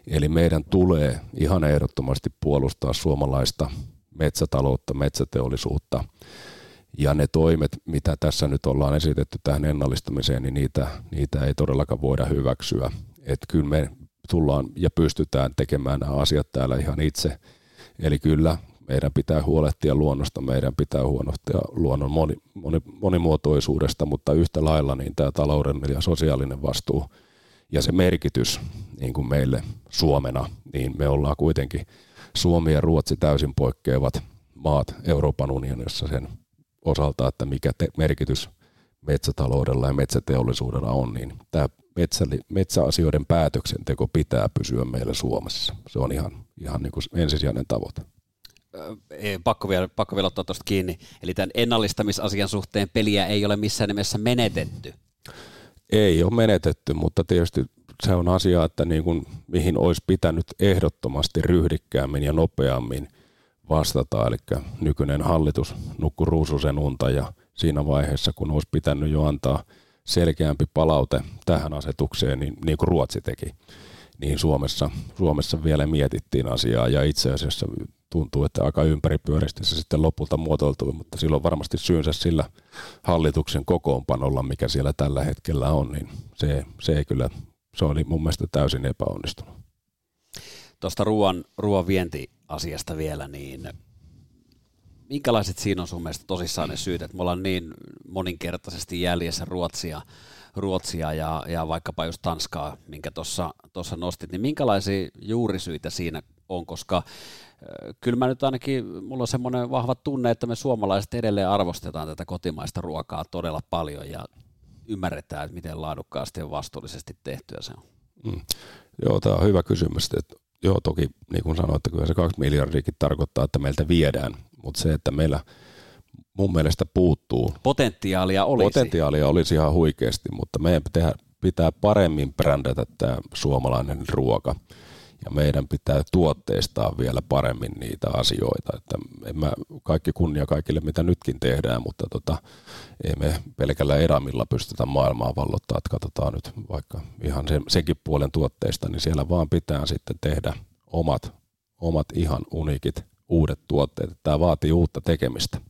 Speaker 2: Eli meidän tulee ihan ehdottomasti puolustaa suomalaista metsätaloutta, metsäteollisuutta – ja ne toimet, mitä tässä nyt ollaan esitetty tähän ennallistamiseen, niin niitä, niitä ei todellakaan voida hyväksyä. Että kyllä me tullaan ja pystytään tekemään nämä asiat täällä ihan itse. Eli kyllä meidän pitää huolehtia luonnosta, meidän pitää huolehtia luonnon moni, moni, monimuotoisuudesta, mutta yhtä lailla niin tämä taloudellinen ja sosiaalinen vastuu ja se merkitys niin kuin meille Suomena, niin me ollaan kuitenkin Suomi ja Ruotsi täysin poikkeavat maat Euroopan unionissa sen osalta, että mikä te- merkitys metsätaloudella ja metsäteollisuudella on, niin tämä metsä, metsäasioiden päätöksenteko pitää pysyä meillä Suomessa. Se on ihan, ihan niin kuin ensisijainen tavoite.
Speaker 1: Ei, pakko, vielä, pakko vielä ottaa tuosta kiinni. Eli tämän ennallistamisasian suhteen peliä ei ole missään nimessä menetetty.
Speaker 2: Ei ole menetetty, mutta tietysti se on asia, että niin kuin, mihin olisi pitänyt ehdottomasti ryhdikkäämmin ja nopeammin – vastata, eli nykyinen hallitus nukku ruususen unta ja siinä vaiheessa, kun olisi pitänyt jo antaa selkeämpi palaute tähän asetukseen, niin, niin kuin Ruotsi teki, niin Suomessa, Suomessa vielä mietittiin asiaa ja itse asiassa tuntuu, että aika ympäripyöreästi se sitten lopulta muotoiltui, mutta silloin varmasti syynsä sillä hallituksen kokoonpanolla, mikä siellä tällä hetkellä on, niin se, se ei kyllä, se oli mun mielestä täysin epäonnistunut.
Speaker 1: Tuosta ruoan, ruoan vientiasiasta vielä, niin minkälaiset siinä on sun mielestä tosissaan ne syyt, että me ollaan niin moninkertaisesti jäljessä Ruotsia, Ruotsia ja, ja vaikkapa just Tanskaa, minkä tuossa nostit, niin minkälaisia juurisyitä siinä on, koska kyllä mä nyt ainakin, mulla on semmoinen vahva tunne, että me suomalaiset edelleen arvostetaan tätä kotimaista ruokaa todella paljon ja ymmärretään, että miten laadukkaasti ja vastuullisesti tehtyä se on. Mm.
Speaker 2: Joo, tämä on hyvä kysymys. Että joo, toki niin kuin sanoit, että kyllä se kaksi miljardiakin tarkoittaa, että meiltä viedään, mutta se, että meillä mun mielestä puuttuu.
Speaker 1: Potentiaalia olisi.
Speaker 2: Potentiaalia olisi ihan huikeasti, mutta meidän pitää, pitää paremmin brändätä tämä suomalainen ruoka ja meidän pitää tuotteistaa vielä paremmin niitä asioita. Että en mä, kaikki kunnia kaikille, mitä nytkin tehdään, mutta tota, ei me pelkällä eramilla pystytä maailmaa vallottaa. Että katsotaan nyt vaikka ihan sen, senkin puolen tuotteista, niin siellä vaan pitää sitten tehdä omat, omat ihan unikit uudet tuotteet. Tämä vaatii uutta tekemistä.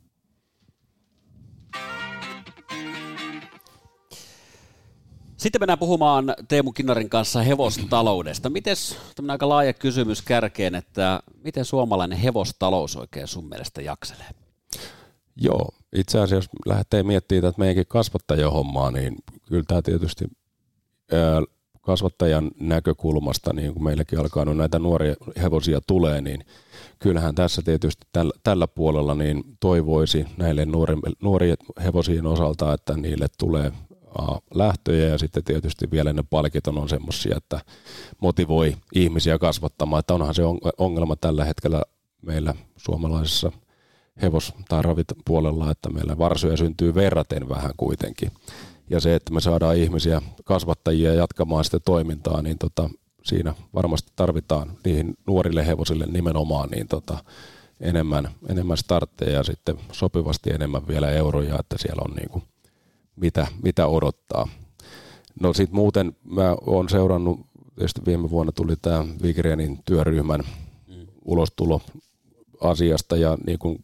Speaker 1: Sitten mennään puhumaan Teemu Kinnarin kanssa hevostaloudesta. Miten tämmöinen aika laaja kysymys kärkeen, että miten suomalainen hevostalous oikein sun mielestä jakselee?
Speaker 2: Joo, itse asiassa jos lähtee miettimään tätä meidänkin kasvattajahommaa, niin kyllä tämä tietysti kasvattajan näkökulmasta, niin kun meilläkin alkaa nyt näitä nuoria hevosia tulee, niin kyllähän tässä tietysti tällä, tällä puolella niin toivoisi näille nuori, nuorien hevosien osalta, että niille tulee lähtöjä ja sitten tietysti vielä ne palkiton on semmoisia, että motivoi ihmisiä kasvattamaan, että onhan se ongelma tällä hetkellä meillä suomalaisessa hevos- tai puolella, että meillä varsoja syntyy verraten vähän kuitenkin. Ja se, että me saadaan ihmisiä, kasvattajia jatkamaan sitä toimintaa, niin tota, siinä varmasti tarvitaan niihin nuorille hevosille nimenomaan niin tota, enemmän, enemmän startteja ja sitten sopivasti enemmän vielä euroja, että siellä on niin kuin mitä, mitä odottaa. No sitten muuten mä oon seurannut, tietysti viime vuonna tuli tämä Vigrenin työryhmän mm. ulostulo asiasta ja niin kuin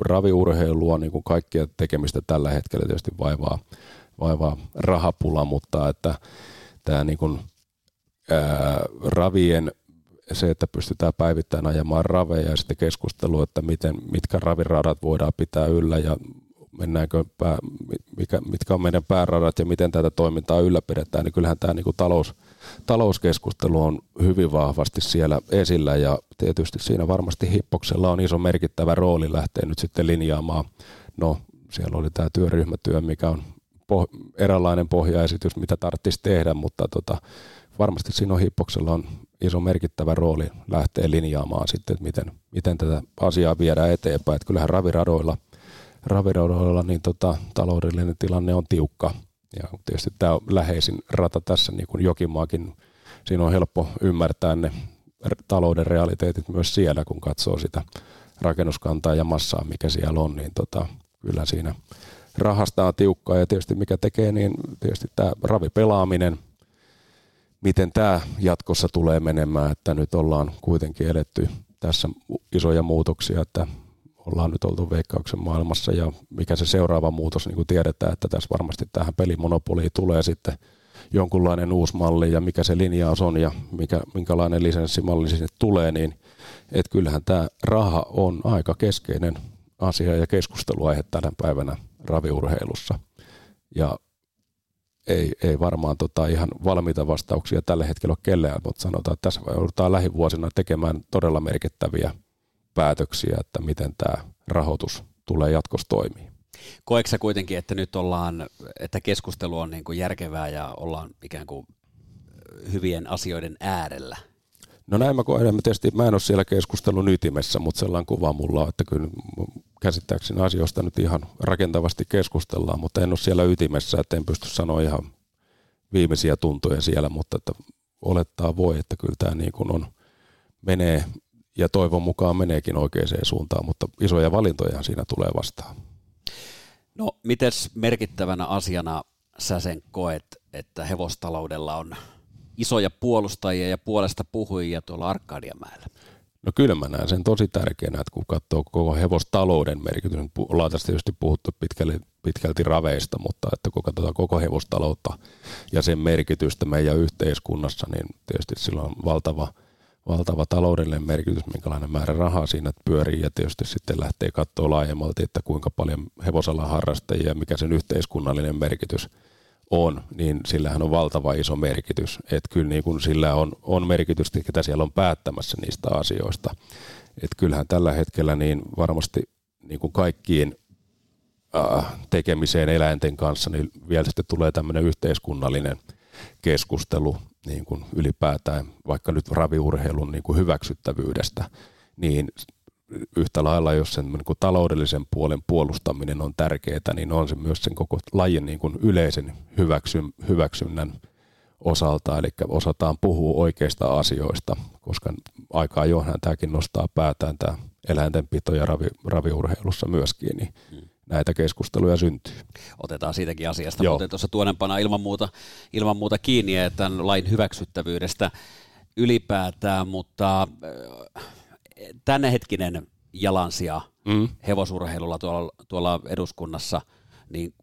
Speaker 2: raviurheilua, niin kuin kaikkia tekemistä tällä hetkellä tietysti vaivaa, vaivaa rahapula, mutta että tämä niin kuin, ää, ravien se, että pystytään päivittäin ajamaan raveja ja sitten keskustelu, että miten, mitkä raviradat voidaan pitää yllä ja mennäänkö pää, mikä, mitkä on meidän pääradat ja miten tätä toimintaa ylläpidetään, niin kyllähän tämä niin kuin talous, talouskeskustelu on hyvin vahvasti siellä esillä ja tietysti siinä varmasti Hippoksella on iso merkittävä rooli lähteä nyt sitten linjaamaan. No, siellä oli tämä työryhmätyö, mikä on poh- eräänlainen pohjaesitys, mitä tarvitsisi tehdä, mutta tota, varmasti siinä on Hippoksella on iso merkittävä rooli lähteä linjaamaan sitten, että miten, miten tätä asiaa viedään eteenpäin. Että kyllähän raviradoilla – raviraudoilla niin tota, taloudellinen tilanne on tiukka. Ja tietysti tämä on läheisin rata tässä, niin kuin Jokimaakin, siinä on helppo ymmärtää ne talouden realiteetit myös siellä, kun katsoo sitä rakennuskantaa ja massaa, mikä siellä on, niin tota, kyllä siinä rahasta on tiukkaa ja tietysti mikä tekee, niin tietysti tämä ravipelaaminen, miten tämä jatkossa tulee menemään, että nyt ollaan kuitenkin eletty tässä isoja muutoksia, että ollaan nyt oltu veikkauksen maailmassa ja mikä se seuraava muutos, niin kuin tiedetään, että tässä varmasti tähän pelimonopoliin tulee sitten jonkunlainen uusi malli ja mikä se linjaus on ja mikä, minkälainen lisenssimalli sinne tulee, niin että kyllähän tämä raha on aika keskeinen asia ja keskusteluaihe tänä päivänä raviurheilussa. Ja ei, ei varmaan tota ihan valmiita vastauksia tällä hetkellä ole kellään, mutta sanotaan, että tässä joudutaan lähivuosina tekemään todella merkittäviä päätöksiä, että miten tämä rahoitus tulee jatkossa toimii.
Speaker 1: Koetko sä kuitenkin, että nyt ollaan, että keskustelu on niin kuin järkevää ja ollaan ikään kuin hyvien asioiden äärellä?
Speaker 2: No näin mä koen, mä tietysti mä en ole siellä keskustelun ytimessä, mutta sellainen kuva mulla on, että kyllä käsittääkseni asioista nyt ihan rakentavasti keskustellaan, mutta en ole siellä ytimessä, että en pysty sanoa ihan viimeisiä tuntoja siellä, mutta että olettaa voi, että kyllä tämä niin kuin on, menee ja toivon mukaan meneekin oikeaan suuntaan, mutta isoja valintoja siinä tulee vastaan.
Speaker 1: No, miten merkittävänä asiana sä sen koet, että hevostaloudella on isoja puolustajia ja puolesta puhujia tuolla Arkadiamäellä?
Speaker 2: No kyllä mä näen sen tosi tärkeänä, että kun katsoo koko hevostalouden merkitys, niin ollaan tästä tietysti puhuttu pitkälti, pitkälti raveista, mutta että kun katsotaan koko hevostaloutta ja sen merkitystä meidän yhteiskunnassa, niin tietysti sillä on valtava – valtava taloudellinen merkitys, minkälainen määrä rahaa siinä pyörii ja tietysti sitten lähtee katsoa laajemmalti, että kuinka paljon hevosala harrastajia ja mikä sen yhteiskunnallinen merkitys on, niin sillähän on valtava iso merkitys. Että kyllä niin kuin sillä on, on merkitystä, ketä siellä on päättämässä niistä asioista. Että kyllähän tällä hetkellä niin varmasti niin kuin kaikkiin äh, tekemiseen eläinten kanssa, niin vielä sitten tulee tämmöinen yhteiskunnallinen keskustelu niin kuin ylipäätään, vaikka nyt raviurheilun niin kuin hyväksyttävyydestä, niin yhtä lailla, jos sen niin kuin taloudellisen puolen puolustaminen on tärkeää, niin on se myös sen koko lajin niin kuin yleisen hyväksy, hyväksynnän osalta, eli osataan puhua oikeista asioista, koska aikaa johon tämäkin nostaa päätään tämä eläintenpito ja ravi, raviurheilussa myöskin, niin hmm. Näitä keskusteluja syntyy.
Speaker 1: Otetaan siitäkin asiasta, Joo. mutta tuossa tuonempana ilman muuta, ilman muuta kiinni tämän lain hyväksyttävyydestä ylipäätään, mutta äh, tämänhetkinen jalansija mm. hevosurheilulla tuolla, tuolla eduskunnassa, niin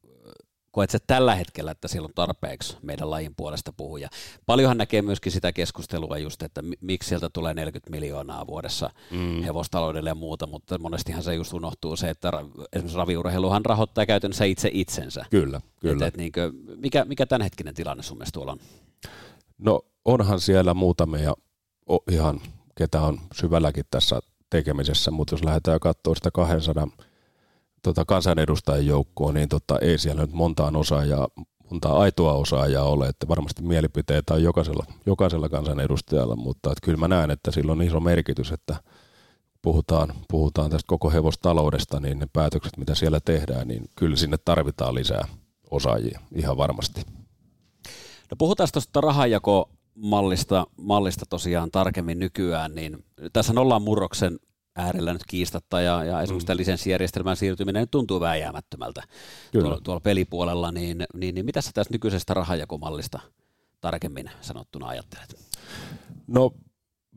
Speaker 1: koet se tällä hetkellä, että siellä on tarpeeksi meidän lajin puolesta puhuja. Paljonhan näkee myöskin sitä keskustelua just, että miksi sieltä tulee 40 miljoonaa vuodessa mm. hevostaloudelle ja muuta, mutta monestihan se just unohtuu se, että esimerkiksi raviurheiluhan rahoittaa käytännössä itse itsensä.
Speaker 2: Kyllä, kyllä.
Speaker 1: Et, et niinkö, mikä, mikä tämänhetkinen tilanne sun mielestä tuolla on?
Speaker 2: No onhan siellä muutamia ihan, ketä on syvälläkin tässä tekemisessä, mutta jos lähdetään katsoa sitä 200 tota, kansanedustajien joukkoa, niin tota, ei siellä nyt montaan osaajaa, montaa aitoa osaajaa ole, että varmasti mielipiteitä on jokaisella, jokaisella kansanedustajalla, mutta että kyllä mä näen, että sillä on iso merkitys, että puhutaan, puhutaan tästä koko hevostaloudesta, niin ne päätökset, mitä siellä tehdään, niin kyllä sinne tarvitaan lisää osaajia ihan varmasti.
Speaker 1: No puhutaan tuosta rahanjako mallista, mallista tosiaan tarkemmin nykyään, niin tässä ollaan murroksen äärellä nyt kiistatta ja, ja esimerkiksi mm. tämä lisenssijärjestelmään siirtyminen tuntuu vääjäämättömältä tuolla, tuolla pelipuolella, niin, niin, niin mitä sä tästä nykyisestä rahajakomallista tarkemmin sanottuna ajattelet?
Speaker 2: No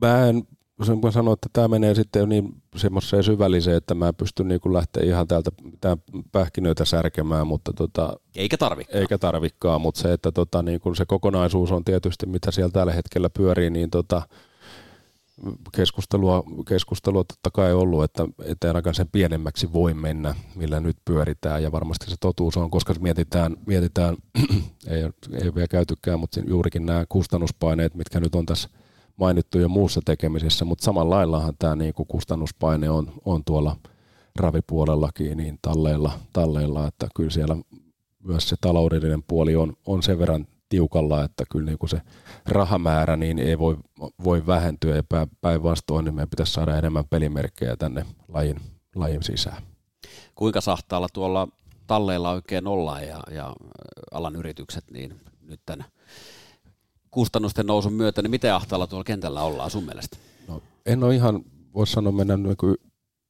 Speaker 2: mä en sen sanoa, että tämä menee sitten jo niin semmoiseen syvälliseen, että mä pystyn niin lähteä ihan täältä tämän pähkinöitä särkemään, mutta tota,
Speaker 1: eikä tarvikaan.
Speaker 2: Eikä tarvikaan, mutta se, että tota, niin kun se kokonaisuus on tietysti, mitä siellä tällä hetkellä pyörii, niin tota, keskustelua, keskustelua totta kai ollut, että, että ainakaan sen pienemmäksi voi mennä, millä nyt pyöritään, ja varmasti se totuus on, koska mietitään, mietitään ei, ei vielä käytykään, mutta juurikin nämä kustannuspaineet, mitkä nyt on tässä mainittu jo muussa tekemisessä, mutta samalla laillahan tämä niin kuin kustannuspaine on, on tuolla ravipuolellakin niin talleilla, talleilla, että kyllä siellä myös se taloudellinen puoli on, on sen verran tiukalla, että kyllä niin kuin se rahamäärä niin ei voi, voi vähentyä ja päinvastoin niin meidän pitäisi saada enemmän pelimerkkejä tänne lajin, lajin sisään.
Speaker 1: Kuinka sahtaalla tuolla talleilla oikein ollaan ja, ja alan yritykset niin nyt tämän kustannusten nousun myötä, niin miten ahtaalla tuolla kentällä ollaan sun mielestä?
Speaker 2: No, en ole ihan, voisi sanoa mennä niin kuin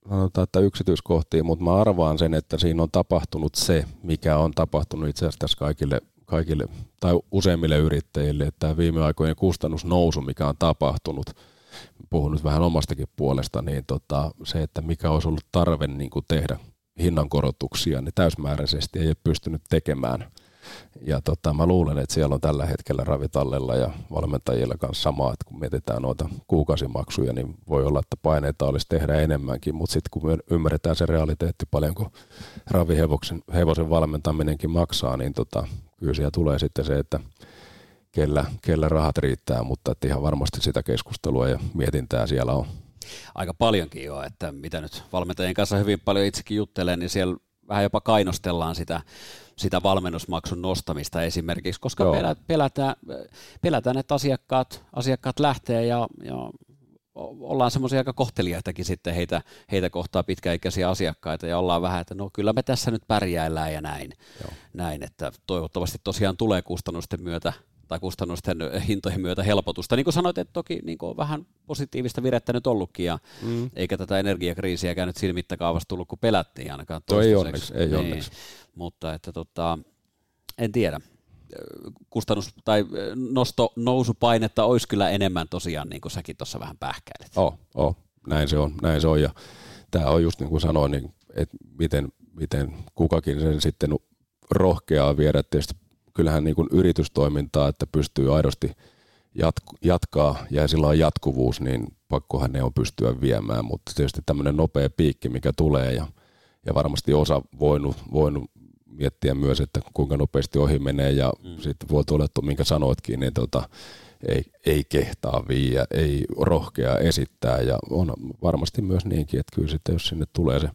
Speaker 2: sanotaan, että yksityiskohtiin, mutta mä arvaan sen, että siinä on tapahtunut se, mikä on tapahtunut itse asiassa kaikille kaikille tai useimmille yrittäjille, että viime aikojen kustannusnousu, mikä on tapahtunut, puhun nyt vähän omastakin puolesta, niin tota, se, että mikä olisi ollut tarve niin kuin tehdä hinnankorotuksia, niin täysmääräisesti ei ole pystynyt tekemään. Ja tota, mä luulen, että siellä on tällä hetkellä ravitallella ja valmentajilla kanssa sama, että kun mietitään noita kuukausimaksuja, niin voi olla, että paineita olisi tehdä enemmänkin, mutta sitten kun me ymmärretään se realiteetti paljonko ravihevosen hevosen valmentaminenkin maksaa, niin tota, kyllä siellä tulee sitten se, että kellä, kellä rahat riittää, mutta että ihan varmasti sitä keskustelua ja mietintää siellä on.
Speaker 1: Aika paljonkin jo, että mitä nyt valmentajien kanssa hyvin paljon itsekin juttelen, niin siellä vähän jopa kainostellaan sitä, sitä valmennusmaksun nostamista esimerkiksi, koska Joo. pelätään, pelätään, että asiakkaat, asiakkaat lähtee ja, ja ollaan semmoisia aika kohteliaitakin sitten heitä, heitä kohtaa pitkäikäisiä asiakkaita ja ollaan vähän, että no kyllä me tässä nyt pärjäillään ja näin. Joo. näin että toivottavasti tosiaan tulee kustannusten myötä tai kustannusten hintojen myötä helpotusta. Niin kuin sanoit, että toki niin kuin on vähän positiivista virettä nyt ollutkin, ja mm. eikä tätä energiakriisiä nyt siinä mittakaavassa tullut, kun pelättiin ainakaan
Speaker 2: Ei onneksi, ei niin, onneksi.
Speaker 1: Mutta että tota, en tiedä kustannus- tai nosto, nousupainetta olisi kyllä enemmän tosiaan, niin kuin säkin tuossa vähän pähkäilet.
Speaker 2: Oh, oh, näin se on, näin se on. Ja tämä on just niin kuin sanoin, niin, että miten, miten kukakin sen sitten rohkeaa viedä. Tietysti kyllähän niin kuin yritystoimintaa, että pystyy aidosti jatk- jatkaa ja sillä on jatkuvuus, niin pakkohan ne on pystyä viemään, mutta tietysti tämmöinen nopea piikki, mikä tulee ja, ja varmasti osa voinut, voinut miettiä myös, että kuinka nopeasti ohi menee ja mm. sitten voi tulla, minkä sanoitkin, niin tota, ei, ei kehtaa viiä, ei rohkea esittää ja on varmasti myös niinkin, että kyllä sitten jos sinne tulee se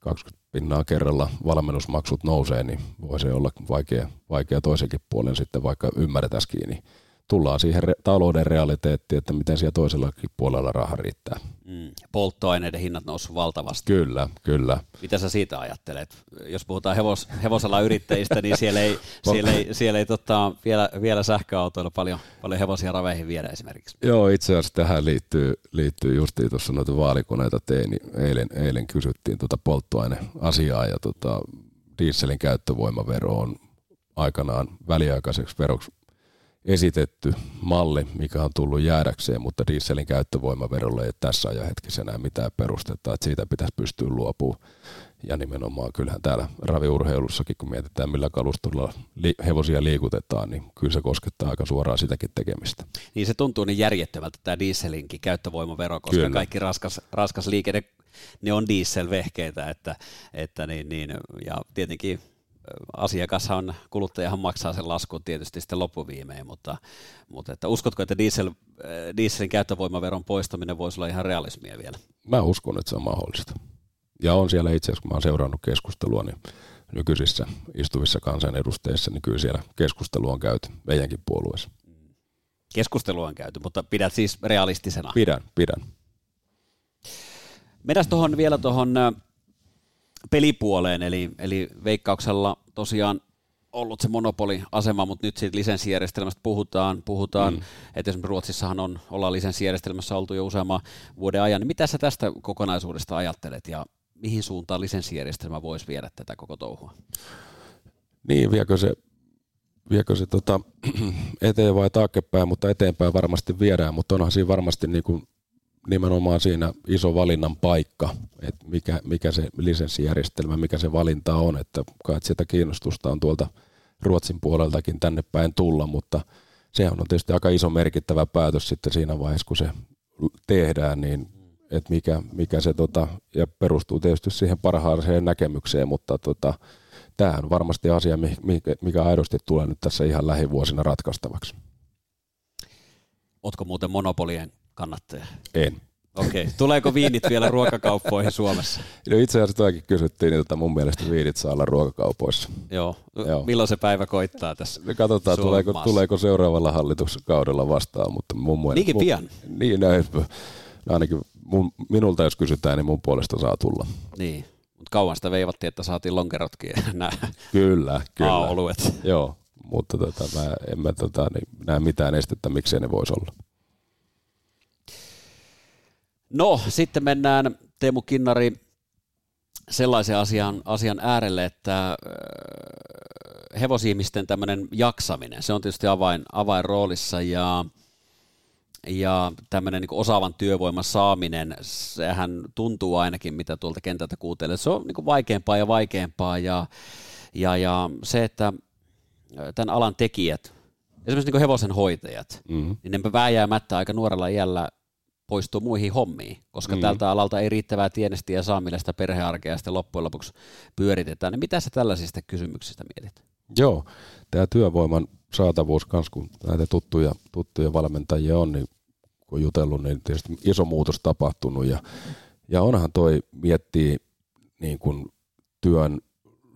Speaker 2: 20 pinnaa kerralla valmennusmaksut nousee, niin voi se olla vaikea, vaikea toisenkin puolen sitten vaikka ymmärretäisikin, niin tullaan siihen re- talouden realiteettiin, että miten siellä toisellakin puolella raha riittää.
Speaker 1: Mm. Polttoaineiden hinnat noussut valtavasti.
Speaker 2: Kyllä, kyllä.
Speaker 1: Mitä sä siitä ajattelet? Jos puhutaan hevos, hevosalan yrittäjistä, niin siellä ei, siellä ei, siellä ei tota, vielä, vielä sähköautoilla paljon, paljon hevosia raveihin viedä esimerkiksi.
Speaker 2: Joo, itse asiassa tähän liittyy, liittyy justiin tuossa noita vaalikoneita tein, niin eilen, eilen kysyttiin tuota polttoaineasiaa ja tota, dieselin käyttövoimavero on aikanaan väliaikaiseksi veroksi esitetty malli, mikä on tullut jäädäkseen, mutta dieselin käyttövoimaverolle ei tässä ajan hetkessä enää mitään perustetta, että siitä pitäisi pystyä luopumaan. Ja nimenomaan kyllähän täällä raviurheilussakin, kun mietitään millä kalustolla li- hevosia liikutetaan, niin kyllä se koskettaa aika suoraan sitäkin tekemistä.
Speaker 1: Niin se tuntuu niin järjettömältä tämä dieselinkin käyttövoimavero, koska kyllä. kaikki raskas, raskas liikenne, ne on dieselvehkeitä, että, että niin, niin, ja tietenkin asiakashan, kuluttajahan maksaa sen laskun tietysti sitten loppuviimein, mutta, mutta että uskotko, että diesel, dieselin käyttövoimaveron poistaminen voisi olla ihan realismia vielä?
Speaker 2: Mä uskon, että se on mahdollista. Ja on siellä itse asiassa, kun mä oon seurannut keskustelua, niin nykyisissä istuvissa kansanedustajissa, niin kyllä siellä keskustelu on käyty meidänkin puolueessa.
Speaker 1: Keskustelu on käyty, mutta pidät siis realistisena?
Speaker 2: Pidän, pidän.
Speaker 1: Mennään tuohon vielä tuohon pelipuoleen, eli, eli veikkauksella tosiaan ollut se monopoliasema, mutta nyt siitä lisenssijärjestelmästä puhutaan, puhutaan mm. että esimerkiksi Ruotsissahan on, ollaan lisenssijärjestelmässä oltu jo useamman vuoden ajan, niin mitä sä tästä kokonaisuudesta ajattelet ja mihin suuntaan lisenssijärjestelmä voisi viedä tätä koko touhua?
Speaker 2: Niin, viekö se, viekö se tota, eteen vai taaksepäin, mutta eteenpäin varmasti viedään, mutta onhan siinä varmasti niin kuin nimenomaan siinä iso valinnan paikka, että mikä, mikä se lisenssijärjestelmä, mikä se valinta on, että kai sitä kiinnostusta on tuolta Ruotsin puoleltakin tänne päin tulla, mutta sehän on tietysti aika iso merkittävä päätös sitten siinä vaiheessa, kun se tehdään, niin että mikä, mikä se tota, ja perustuu tietysti siihen parhaaseen näkemykseen, mutta tota, tämähän on varmasti asia, mikä, aidosti tulee nyt tässä ihan lähivuosina ratkaistavaksi.
Speaker 1: Oletko muuten monopolien kannattaja?
Speaker 2: En.
Speaker 1: Okei. Okay. Tuleeko viinit vielä ruokakauppoihin Suomessa?
Speaker 2: No itse asiassa toikin kysyttiin, että mun mielestä viinit saa olla ruokakaupoissa.
Speaker 1: Joo. Joo. Milloin se päivä koittaa tässä?
Speaker 2: Me katsotaan, tuleeko, tuleeko seuraavalla hallituskaudella vastaan, mutta mun mielestä...
Speaker 1: Niinkin
Speaker 2: mun,
Speaker 1: pian?
Speaker 2: Niin, näin, ainakin mun, minulta jos kysytään, niin mun puolesta saa tulla.
Speaker 1: Niin, mutta kauan sitä veivattiin, että saatiin lonkerotkin nämä
Speaker 2: kyllä, kyllä.
Speaker 1: oluet.
Speaker 2: Joo, mutta tota, mä en mä tota, niin, näe mitään estettä, miksei ne voisi olla.
Speaker 1: No, sitten mennään Teemu Kinnari sellaisen asian, asian äärelle, että äh, hevosihmisten tämmöinen jaksaminen, se on tietysti avain, avainroolissa ja, ja tämmöinen niin osaavan työvoiman saaminen, sehän tuntuu ainakin, mitä tuolta kentältä kuuntelee, se on niin vaikeampaa ja vaikeampaa ja, ja, ja se, että äh, tämän alan tekijät, esimerkiksi niin hevosen hoitajat, mm-hmm. niin ne vääjäämättä aika nuorella iällä poistuu muihin hommiin, koska mm. tältä alalta ei riittävää tienestiä saa, millä sitä perhearkea sitten loppujen lopuksi pyöritetään. Niin mitä sä tällaisista kysymyksistä mietit?
Speaker 2: Joo, tämä työvoiman saatavuus kanssa, kun näitä tuttuja, tuttuja valmentajia on, niin kun jutellut, niin tietysti iso muutos tapahtunut ja, ja onhan toi miettii niin kuin työn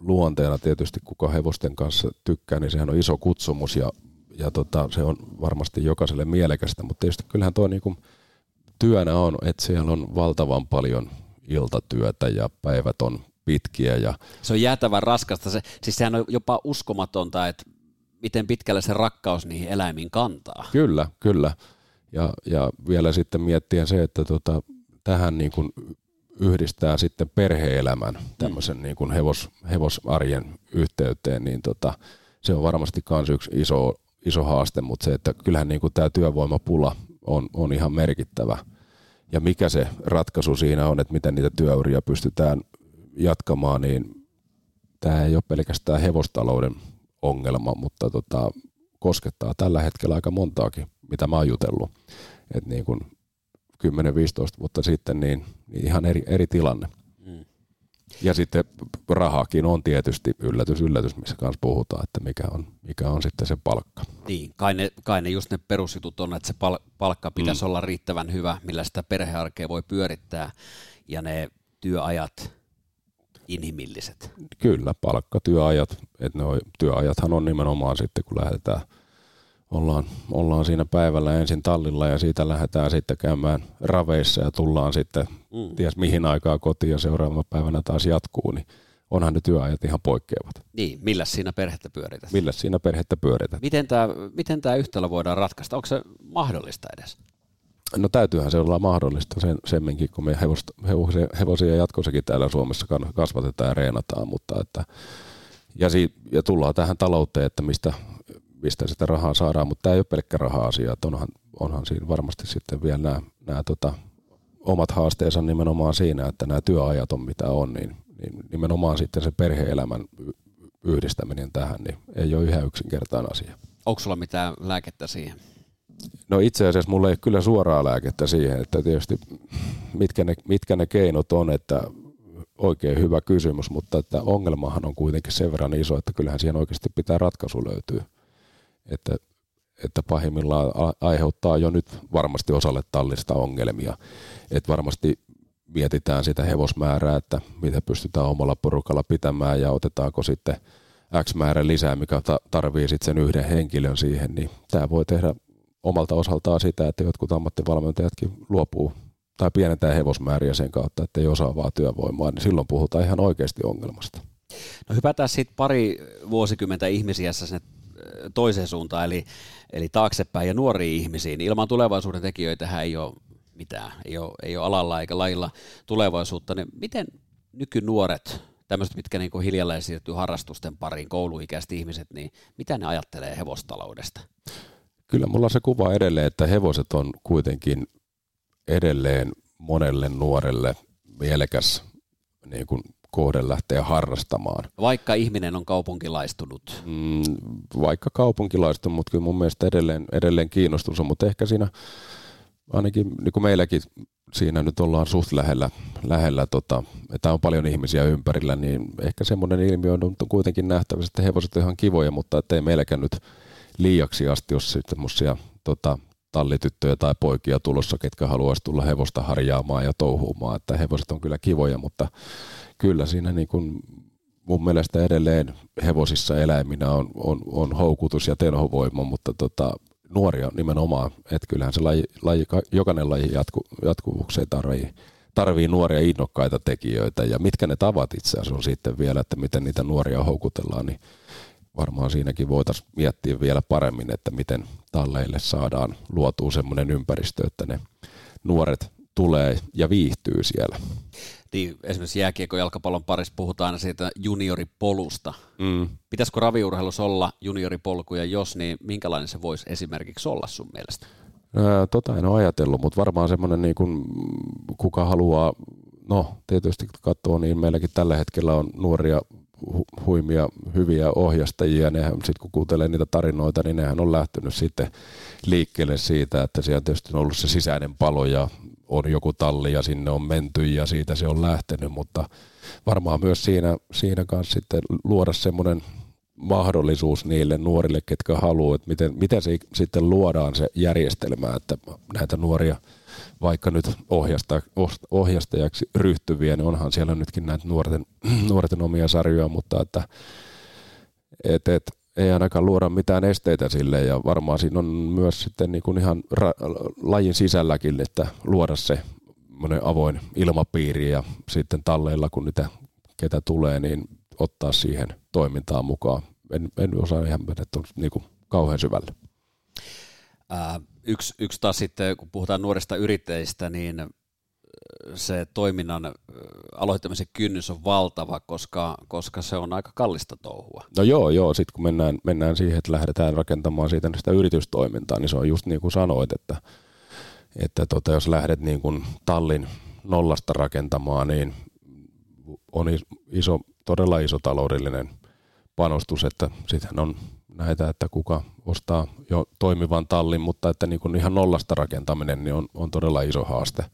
Speaker 2: luonteena tietysti, kuka hevosten kanssa tykkää, niin sehän on iso kutsumus ja, ja tota, se on varmasti jokaiselle mielekästä, mutta tietysti kyllähän tuo niin kuin työnä on, että siellä on valtavan paljon iltatyötä ja päivät on pitkiä. Ja...
Speaker 1: Se on jäätävän raskasta. Se, siis sehän on jopa uskomatonta, että miten pitkälle se rakkaus niihin eläimiin kantaa.
Speaker 2: Kyllä, kyllä. Ja, ja vielä sitten miettiä se, että tota, tähän niin kuin yhdistää sitten perheelämän tämmöisen mm. niin kuin hevos, hevosarjen yhteyteen, niin tota, se on varmasti myös yksi iso, iso haaste, mutta se, että kyllähän niin kuin tämä työvoimapula on, on ihan merkittävä – ja mikä se ratkaisu siinä on, että miten niitä työuria pystytään jatkamaan, niin tämä ei ole pelkästään hevostalouden ongelma, mutta tota, koskettaa tällä hetkellä aika montaakin mitä mä oon jutellut. Niin kuin 10-15 vuotta sitten, niin, niin ihan eri, eri tilanne. Ja sitten rahakin on tietysti yllätys, yllätys, missä kanssa puhutaan, että mikä on, mikä on sitten se palkka.
Speaker 1: Niin, kai ne, kai ne just ne perusjutut on, että se pal- palkka pitäisi mm. olla riittävän hyvä, millä sitä perhearkea voi pyörittää, ja ne työajat inhimilliset.
Speaker 2: Kyllä, palkka, työajat, että ne on, työajathan on nimenomaan sitten, kun lähdetään – ollaan, ollaan siinä päivällä ensin tallilla ja siitä lähdetään sitten käymään raveissa ja tullaan sitten mm. ties mihin aikaa kotiin ja seuraavana päivänä taas jatkuu, niin onhan ne työajat ihan poikkeavat.
Speaker 1: Niin, millä siinä perhettä pyörität?
Speaker 2: Millä siinä perhettä pyörität?
Speaker 1: Miten tämä, miten tämä yhtälö voidaan ratkaista? Onko se mahdollista edes?
Speaker 2: No täytyyhän se olla mahdollista sen, semminkin, kun me hevosta, hevosia, hevosia jatkossakin täällä Suomessa kasvatetaan ja reenataan, mutta että, ja, si, ja tullaan tähän talouteen, että mistä mistä sitä rahaa saadaan, mutta tämä ei ole pelkkä raha-asia, että onhan, onhan siinä varmasti sitten vielä nämä, nämä tota, omat haasteensa nimenomaan siinä, että nämä työajat on mitä on, niin, niin nimenomaan sitten se perhe-elämän yhdistäminen tähän niin ei ole ihan yksinkertainen asia.
Speaker 1: Onko sulla mitään lääkettä siihen?
Speaker 2: No itse asiassa mulla ei ole kyllä suoraa lääkettä siihen, että tietysti mitkä ne, mitkä ne keinot on, että oikein hyvä kysymys, mutta että ongelmahan on kuitenkin sen verran iso, että kyllähän siihen oikeasti pitää ratkaisu löytyä että, että pahimmillaan aiheuttaa jo nyt varmasti osalle tallista ongelmia. Että varmasti mietitään sitä hevosmäärää, että mitä pystytään omalla porukalla pitämään ja otetaanko sitten X määrä lisää, mikä tarvii sitten sen yhden henkilön siihen, niin tämä voi tehdä omalta osaltaan sitä, että jotkut ammattivalmentajatkin luopuu tai pienentää hevosmääriä sen kautta, että ei osaavaa työvoimaa, niin silloin puhutaan ihan oikeasti ongelmasta.
Speaker 1: No hypätään sitten pari vuosikymmentä ihmisiä sinne toiseen suuntaan, eli, eli taaksepäin ja nuoriin ihmisiin. Ilman tulevaisuuden tekijöitä ei ole mitään, ei ole, ei ole alalla eikä lajilla tulevaisuutta. Niin miten nykynuoret, tämmöiset, mitkä niin kuin hiljalleen siirtyy harrastusten pariin, kouluikäiset ihmiset, niin mitä ne ajattelee hevostaloudesta?
Speaker 2: Kyllä mulla on se kuva edelleen, että hevoset on kuitenkin edelleen monelle nuorelle mielekäs niin kuin kohde lähteä harrastamaan.
Speaker 1: Vaikka ihminen on kaupunkilaistunut?
Speaker 2: Mm, vaikka kaupunkilaistunut, mutta kyllä mun mielestä edelleen, edelleen kiinnostus on, mutta ehkä siinä ainakin niin kuin meilläkin siinä nyt ollaan suht lähellä, lähellä tota, että on paljon ihmisiä ympärillä, niin ehkä semmoinen ilmiö on kuitenkin nähtävissä, että hevoset on ihan kivoja, mutta ettei meilläkään nyt liiaksi asti, jos sitten semmoisia tota, tallityttöjä tai poikia tulossa, ketkä haluaisi tulla hevosta harjaamaan ja touhuumaan, että hevoset on kyllä kivoja, mutta kyllä siinä niin kuin mun mielestä edelleen hevosissa eläiminä on, on, on houkutus ja tenhovoima, mutta tota, nuoria nimenomaan, että kyllähän se laji, laji jokainen laji jatku, jatkuvuukseen tarvii, tarvii nuoria innokkaita tekijöitä. Ja mitkä ne tavat itse asiassa on sitten vielä, että miten niitä nuoria houkutellaan, niin varmaan siinäkin voitaisiin miettiä vielä paremmin, että miten talleille saadaan luotua semmoinen ympäristö, että ne nuoret tulee ja viihtyy siellä
Speaker 1: niin esimerkiksi jääkiekko jalkapallon parissa puhutaan aina siitä junioripolusta. Mm. Pitäisikö raviurheilussa olla junioripolku ja jos, niin minkälainen se voisi esimerkiksi olla sun mielestä?
Speaker 2: Ää, tota en ole ajatellut, mutta varmaan semmoinen niin kuin, kuka haluaa, no tietysti katsoa, niin meilläkin tällä hetkellä on nuoria hu- huimia, hyviä ohjastajia, nehän sitten kun kuuntelee niitä tarinoita, niin nehän on lähtenyt sitten liikkeelle siitä, että siellä tietysti on ollut se sisäinen palo ja on joku talli ja sinne on menty ja siitä se on lähtenyt, mutta varmaan myös siinä, siinä kanssa sitten luoda semmoinen mahdollisuus niille nuorille, ketkä haluaa, että miten, miten se sitten luodaan se järjestelmä, että näitä nuoria vaikka nyt ohjasta, ohjastajaksi ryhtyviä, niin onhan siellä nytkin näitä nuorten, nuorten omia sarjoja, mutta että et, et, ei ainakaan luoda mitään esteitä sille ja varmaan siinä on myös sitten niin kuin ihan ra- lajin sisälläkin, että luoda se avoin ilmapiiri ja sitten talleilla, kun niitä ketä tulee, niin ottaa siihen toimintaan mukaan. En, en osaa ihan mennä niin kuin kauhean syvälle.
Speaker 1: Ää, yksi, yksi taas sitten, kun puhutaan nuorista yrittäjistä, niin se toiminnan aloittamisen kynnys on valtava, koska, koska se on aika kallista touhua.
Speaker 2: No joo, joo. Sitten kun mennään, mennään siihen, että lähdetään rakentamaan siitä sitä yritystoimintaa, niin se on just niin kuin sanoit, että, että tota, jos lähdet niin kuin tallin nollasta rakentamaan, niin on iso, todella iso taloudellinen panostus, että sittenhän on näitä, että kuka ostaa jo toimivan tallin, mutta että niin kuin ihan nollasta rakentaminen niin on, on todella iso haaste,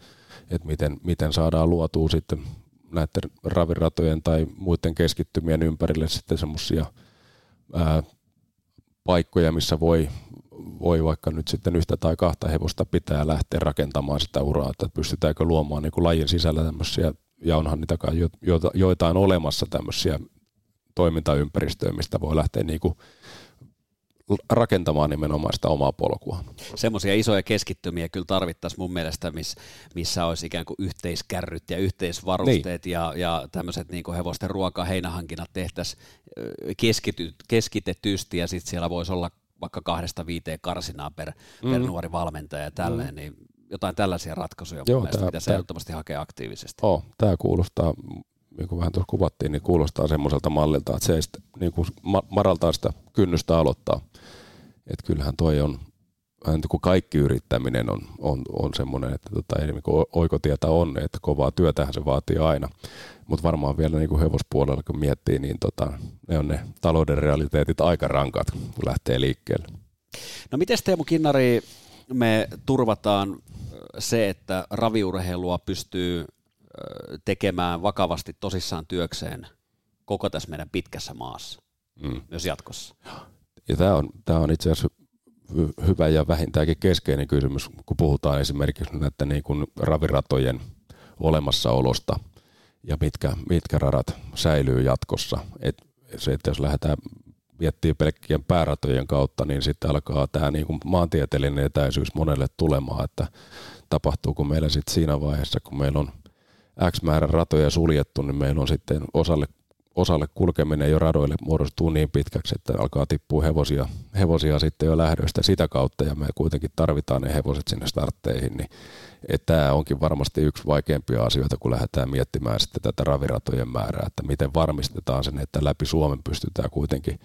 Speaker 2: että miten, miten saadaan luotua sitten näiden raviratojen tai muiden keskittymien ympärille sitten semmoisia paikkoja, missä voi, voi vaikka nyt sitten yhtä tai kahta hevosta pitää lähteä rakentamaan sitä uraa, että pystytäänkö luomaan niin kuin lajin sisällä tämmöisiä, ja onhan niitä jo, jo, joitain olemassa tämmöisiä toimintaympäristöä, mistä voi lähteä niin kuin rakentamaan nimenomaan sitä omaa polkua.
Speaker 1: Semmoisia isoja keskittymiä kyllä tarvittaisiin mun mielestä, miss, missä olisi ikään kuin yhteiskärryt ja yhteisvarusteet niin. ja, ja tämmöiset niin hevosten ruoka- heinähankinnat tehtäisiin keskity, keskitetysti ja sitten siellä voisi olla vaikka kahdesta viiteen karsinaa per, mm. per nuori valmentaja ja tälleen, mm. niin jotain tällaisia ratkaisuja Joo, mun mielestä tämä, pitäisi ehdottomasti hakea aktiivisesti.
Speaker 2: Oh, tämä kuulostaa niin kuin vähän tuossa kuvattiin, niin kuulostaa semmoiselta mallilta, että se sitä, niin kuin maraltaa sitä kynnystä aloittaa. Että kyllähän toi on, vähän kuin kaikki yrittäminen on, on, on semmoinen, että tota, ei niin oikotietä on, että kovaa työtähän se vaatii aina. Mutta varmaan vielä niin kuin hevospuolella, kun miettii, niin tota, ne on ne talouden realiteetit aika rankat, kun lähtee liikkeelle.
Speaker 1: No miten Teemu Kinnari me turvataan se, että raviurheilua pystyy tekemään vakavasti tosissaan työkseen koko tässä meidän pitkässä maassa, mm. myös jatkossa.
Speaker 2: Ja tämä on, tämä on itse asiassa hyvä ja vähintäänkin keskeinen kysymys, kun puhutaan esimerkiksi näiden niin kuin raviratojen olemassaolosta ja mitkä, mitkä radat säilyy jatkossa. Et se, että jos lähdetään miettii pelkkien pääratojen kautta, niin sitten alkaa tämä niin kuin maantieteellinen etäisyys monelle tulemaan, että tapahtuuko meillä sitten siinä vaiheessa, kun meillä on X määrän ratoja suljettu, niin meillä on sitten osalle, osalle kulkeminen jo radoille muodostuu niin pitkäksi, että alkaa tippua hevosia, hevosia sitten jo lähdöistä sitä kautta, ja me kuitenkin tarvitaan ne hevoset sinne startteihin, niin että tämä onkin varmasti yksi vaikeimpia asioita, kun lähdetään miettimään sitten tätä raviratojen määrää, että miten varmistetaan sen, että läpi Suomen pystytään kuitenkin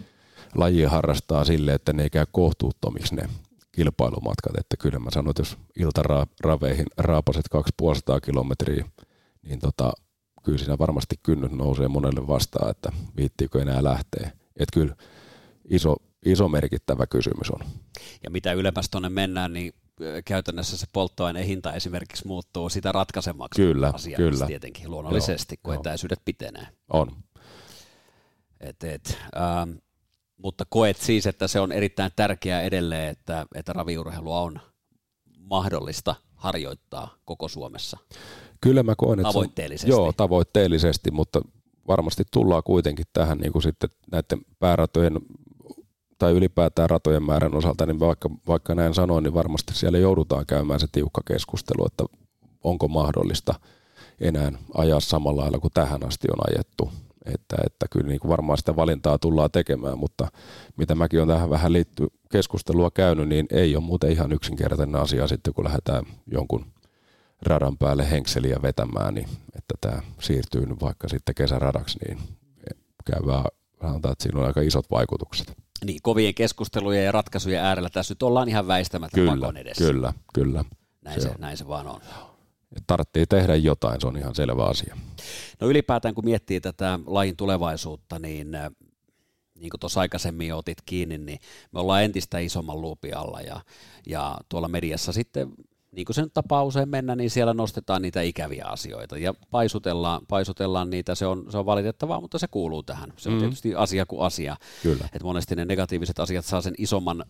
Speaker 2: lajia harrastaa sille, että ne ei käy kohtuuttomiksi ne kilpailumatkat, että kyllä mä sanon, että jos iltaraveihin raapaset 250 kilometriä niin tota, kyllä siinä varmasti kynnys nousee monelle vastaan, että viittiikö enää lähteä. Että kyllä iso, iso merkittävä kysymys on.
Speaker 1: Ja mitä ylemmäs tuonne mennään, niin käytännössä se polttoaineen hinta esimerkiksi muuttuu sitä ratkaisemmaksi
Speaker 2: kyllä, asiaksi kyllä.
Speaker 1: tietenkin luonnollisesti, Joo, kun etäisyydet pitenee.
Speaker 2: On.
Speaker 1: Et, et, ähm, mutta koet siis, että se on erittäin tärkeää edelleen, että, että raviurheilua on mahdollista harjoittaa koko Suomessa.
Speaker 2: Kyllä mä koen,
Speaker 1: että tavoitteellisesti.
Speaker 2: Se joo, tavoitteellisesti, mutta varmasti tullaan kuitenkin tähän niin kuin sitten näiden pääratojen tai ylipäätään ratojen määrän osalta, niin vaikka, vaikka näin sanoin, niin varmasti siellä joudutaan käymään se tiukka keskustelu, että onko mahdollista enää ajaa samalla lailla kuin tähän asti on ajettu. Että, että kyllä niin kuin varmaan sitä valintaa tullaan tekemään, mutta mitä mäkin on tähän vähän liitty keskustelua käynyt, niin ei ole muuten ihan yksinkertainen asia sitten, kun lähdetään jonkun radan päälle henkseliä vetämään, niin että tämä siirtyy nyt vaikka sitten kesäradaksi, niin käyvää sanotaan, että siinä on aika isot vaikutukset.
Speaker 1: Niin, kovien keskustelujen ja ratkaisujen äärellä tässä nyt ollaan ihan väistämättä
Speaker 2: kyllä,
Speaker 1: edessä.
Speaker 2: Kyllä, kyllä.
Speaker 1: Näin se, se, näin se vaan on.
Speaker 2: Tarvitsee tehdä jotain, se on ihan selvä asia.
Speaker 1: No ylipäätään kun miettii tätä lajin tulevaisuutta, niin äh, niin kuin tuossa aikaisemmin otit kiinni, niin me ollaan entistä isomman luupi alla ja, ja tuolla mediassa sitten niin kuin sen tapaa usein mennä, niin siellä nostetaan niitä ikäviä asioita ja paisutellaan, paisutellaan niitä, se on, se on valitettavaa, mutta se kuuluu tähän. Se on mm. tietysti asia kuin asia.
Speaker 2: Kyllä.
Speaker 1: Et monesti ne negatiiviset asiat saa sen isomman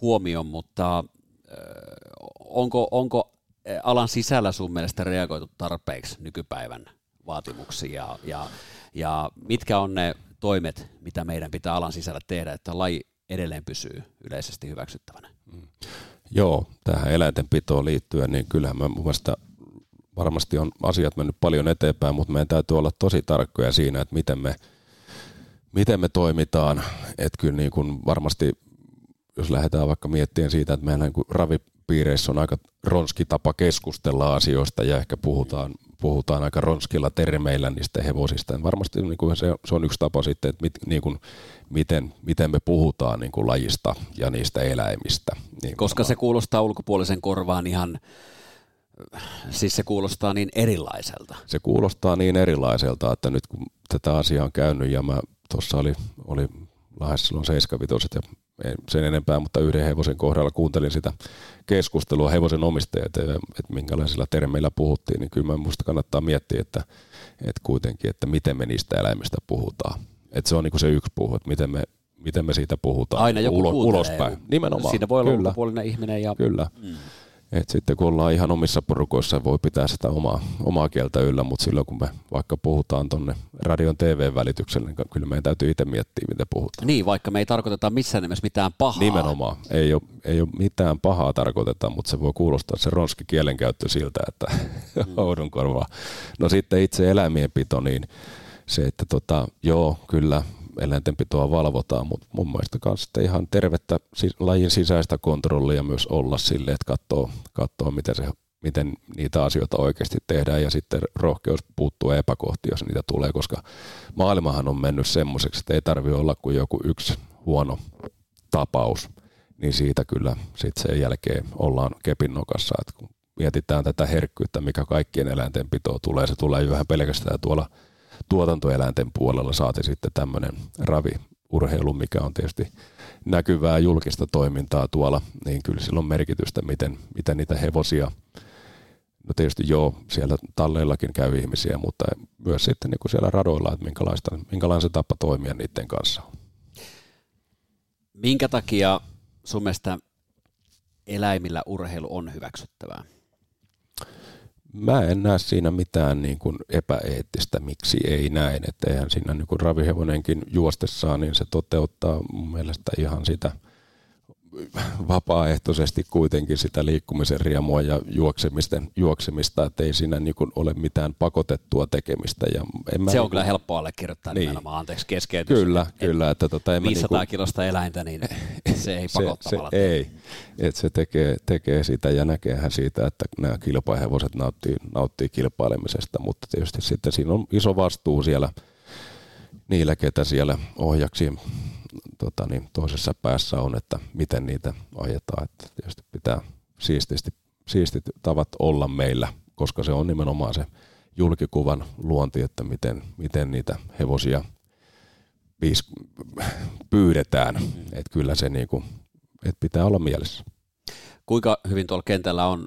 Speaker 1: huomion, mutta äh, onko, onko alan sisällä sun mielestä reagoitu tarpeeksi nykypäivän vaatimuksiin ja, ja, ja mitkä on ne toimet, mitä meidän pitää alan sisällä tehdä, että laji edelleen pysyy yleisesti hyväksyttävänä? Mm.
Speaker 2: Joo, tähän eläintenpitoon liittyen, niin kyllähän mä mun mielestä varmasti on asiat mennyt paljon eteenpäin, mutta meidän täytyy olla tosi tarkkoja siinä, että miten me, miten me toimitaan. Että kyllä niin kuin varmasti, jos lähdetään vaikka miettimään siitä, että meillä niin ravipiireissä on aika ronski tapa keskustella asioista ja ehkä puhutaan, puhutaan aika ronskilla termeillä niistä hevosista. Ja varmasti niin kuin se, se on yksi tapa sitten, että mit, niin kuin, miten, miten me puhutaan niin kuin lajista ja niistä eläimistä. Niin
Speaker 1: Koska se kuulostaa ulkopuolisen korvaan ihan, siis se kuulostaa niin erilaiselta.
Speaker 2: Se kuulostaa niin erilaiselta, että nyt kun tätä asiaa on käynyt ja mä tuossa oli, oli lähes silloin 75 ja sen enempää, mutta yhden hevosen kohdalla kuuntelin sitä keskustelua hevosen omistajat, että minkälaisilla termeillä puhuttiin, niin kyllä minusta kannattaa miettiä, että, että kuitenkin, että miten me niistä eläimistä puhutaan. Että se on niin se yksi puhu, että miten me, miten me siitä puhutaan
Speaker 1: Aina joku
Speaker 2: ulo, ulospäin.
Speaker 1: Nimenomaan. Siinä voi olla Kyllä. ulkopuolinen ihminen. Ja...
Speaker 2: Kyllä. Mm. Et sitten kun ollaan ihan omissa porukoissa, voi pitää sitä omaa, omaa kieltä yllä, mutta silloin kun me vaikka puhutaan tuonne radion TV-välitykselle, niin kyllä meidän täytyy itse miettiä, mitä puhutaan.
Speaker 1: Niin, vaikka me ei tarkoiteta missään nimessä mitään pahaa.
Speaker 2: Nimenomaan. Ei ole, ei ole mitään pahaa tarkoiteta, mutta se voi kuulostaa se ronski kielenkäyttö siltä, että mm. korvaa. No sitten itse eläimienpito, niin se, että tota, joo, kyllä eläintenpitoa valvotaan, mutta mun mielestä myös ihan tervettä lajin sisäistä kontrollia myös olla sille, että katsoo, katsoo miten, se, miten niitä asioita oikeasti tehdään ja sitten rohkeus puuttua epäkohtia, jos niitä tulee, koska maailmahan on mennyt semmoiseksi, että ei tarvi olla kuin joku yksi huono tapaus, niin siitä kyllä sitten sen jälkeen ollaan kepin nokassa, että kun mietitään tätä herkkyyttä, mikä kaikkien eläintenpitoa tulee, se tulee jo vähän pelkästään tuolla – tuotantoeläinten puolella saati sitten tämmöinen raviurheilu, mikä on tietysti näkyvää julkista toimintaa tuolla, niin kyllä sillä on merkitystä, miten, miten niitä hevosia, no tietysti joo, siellä talleillakin käy ihmisiä, mutta myös sitten niin kuin siellä radoilla, että minkälaista, minkälainen se tapa toimia niiden kanssa
Speaker 1: Minkä takia sun mielestä eläimillä urheilu on hyväksyttävää?
Speaker 2: Mä en näe siinä mitään niin kuin epäeettistä, miksi ei näin. Että eihän siinä niin kuin ravihevonenkin juostessaan, niin se toteuttaa mun mielestä ihan sitä – vapaaehtoisesti kuitenkin sitä liikkumisen riemua ja juoksemisten, juoksemista, että ei siinä niin kuin ole mitään pakotettua tekemistä. Ja
Speaker 1: en mä se on niin kyllä helppo allekirjoittaa niin. nimenomaan, anteeksi keskeytys.
Speaker 2: Kyllä, et kyllä. Että tota,
Speaker 1: en 500 niin kuin, kilosta eläintä, niin se ei pakottavalla.
Speaker 2: se, se ei, että se tekee, tekee sitä ja näkeehän siitä, että nämä kilpahevoset nauttii, nauttii kilpailemisesta, mutta tietysti sitten siinä on iso vastuu siellä niillä, ketä siellä ohjaksi tota, niin toisessa päässä on, että miten niitä ajetaan. Että tietysti pitää siististi, siistit tavat olla meillä, koska se on nimenomaan se julkikuvan luonti, että miten, miten niitä hevosia piis, pyydetään. Että kyllä se niinku, että pitää olla mielessä.
Speaker 1: Kuinka hyvin tuolla kentällä on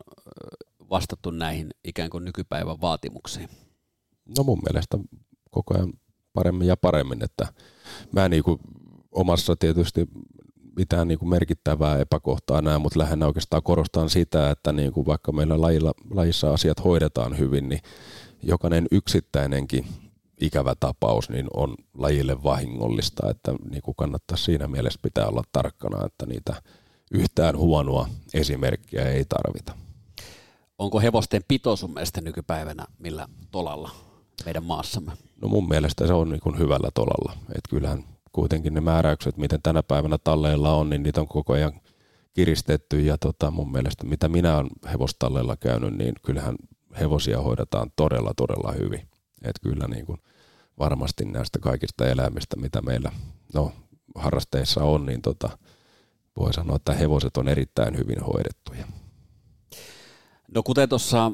Speaker 1: vastattu näihin ikään kuin nykypäivän vaatimuksiin?
Speaker 2: No mun mielestä koko ajan paremmin ja paremmin, että mä niinku omassa tietysti mitään niin kuin merkittävää epäkohtaa näe, mutta lähinnä oikeastaan korostan sitä, että niin kuin vaikka meillä lajilla, lajissa asiat hoidetaan hyvin, niin jokainen yksittäinenkin ikävä tapaus niin on lajille vahingollista, että niin kuin kannattaa siinä mielessä pitää olla tarkkana, että niitä yhtään huonoa esimerkkiä ei tarvita.
Speaker 1: Onko hevosten pito sun mielestä nykypäivänä millä tolalla meidän maassamme?
Speaker 2: No mun mielestä se on niin kuin hyvällä tolalla. Että kyllähän kuitenkin ne määräykset, miten tänä päivänä talleilla on, niin niitä on koko ajan kiristetty ja tota, mun mielestä mitä minä olen hevostalleilla käynyt, niin kyllähän hevosia hoidetaan todella todella hyvin. Et kyllä niin kuin varmasti näistä kaikista eläimistä, mitä meillä no, harrasteissa on, niin tota, voi sanoa, että hevoset on erittäin hyvin hoidettuja.
Speaker 1: No kuten tuossa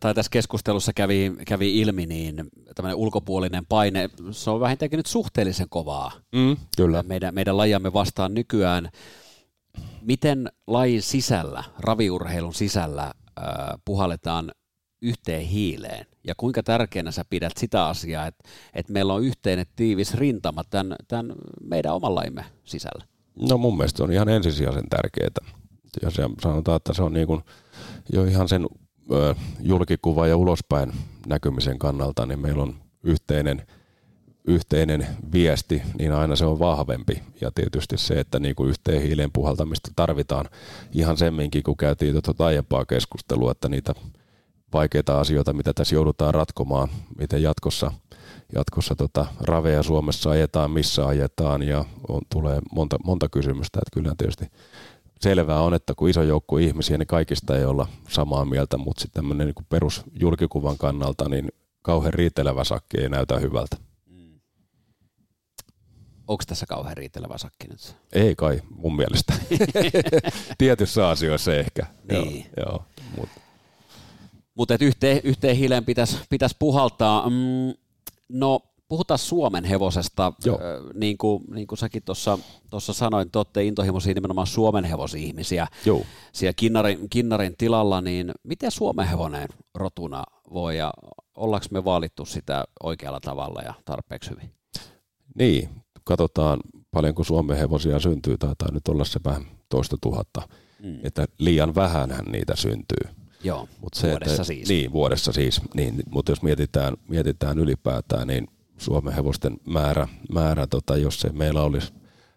Speaker 1: tai tässä keskustelussa kävi, kävi ilmi, niin tämmöinen ulkopuolinen paine, se on vähintäänkin nyt suhteellisen kovaa.
Speaker 2: Mm, kyllä.
Speaker 1: Meidän, meidän lajiamme vastaan nykyään. Miten lajin sisällä, raviurheilun sisällä äh, puhalletaan yhteen hiileen? Ja kuinka tärkeänä sä pidät sitä asiaa, että, että meillä on yhteinen tiivis rintama tämän, tämän meidän oman lajimme sisällä?
Speaker 2: No mun mielestä on ihan ensisijaisen tärkeää. Ja se sanotaan, että se on niin kuin jo ihan sen julkikuva ja ulospäin näkymisen kannalta, niin meillä on yhteinen, yhteinen viesti, niin aina se on vahvempi. Ja tietysti se, että niin kuin yhteen hiileen puhaltamista tarvitaan ihan semminkin, kun käytiin tuota aiempaa keskustelua, että niitä vaikeita asioita, mitä tässä joudutaan ratkomaan, miten jatkossa, jatkossa tota, raveja Suomessa ajetaan, missä ajetaan ja on, tulee monta, monta kysymystä. Että kyllä tietysti selvää on, että kun iso joukko ihmisiä, niin kaikista ei olla samaa mieltä, mutta sitten tämmöinen niin perusjulkikuvan kannalta, niin kauhean riitelevä sakki ei näytä hyvältä. Mm.
Speaker 1: Onko tässä kauhean riitelevä sakki nyt?
Speaker 2: Ei kai, mun mielestä. Tietyissä asioissa ehkä.
Speaker 1: Niin.
Speaker 2: Joo, joo, mutta
Speaker 1: Mut yhteen, yhteen hiileen pitäisi pitäis puhaltaa. Mm, no, puhutaan Suomen hevosesta,
Speaker 2: Joo.
Speaker 1: niin kuin, niin kuin säkin tuossa sanoit, te olette intohimoisia nimenomaan Suomen hevosihmisiä
Speaker 2: Joo.
Speaker 1: siellä kinnarin, kinnarin tilalla, niin miten Suomen hevonen rotuna voi ja ollaanko me vaalittu sitä oikealla tavalla ja tarpeeksi hyvin?
Speaker 2: Niin, katsotaan paljonko Suomen hevosia syntyy, taitaa nyt olla se vähän toista tuhatta, mm. että liian vähänhän niitä syntyy.
Speaker 1: Joo, Mut se, vuodessa että, siis.
Speaker 2: Niin, vuodessa siis. Niin, mutta jos mietitään, mietitään ylipäätään, niin Suomen hevosten määrä, määrä tota, jos se meillä olisi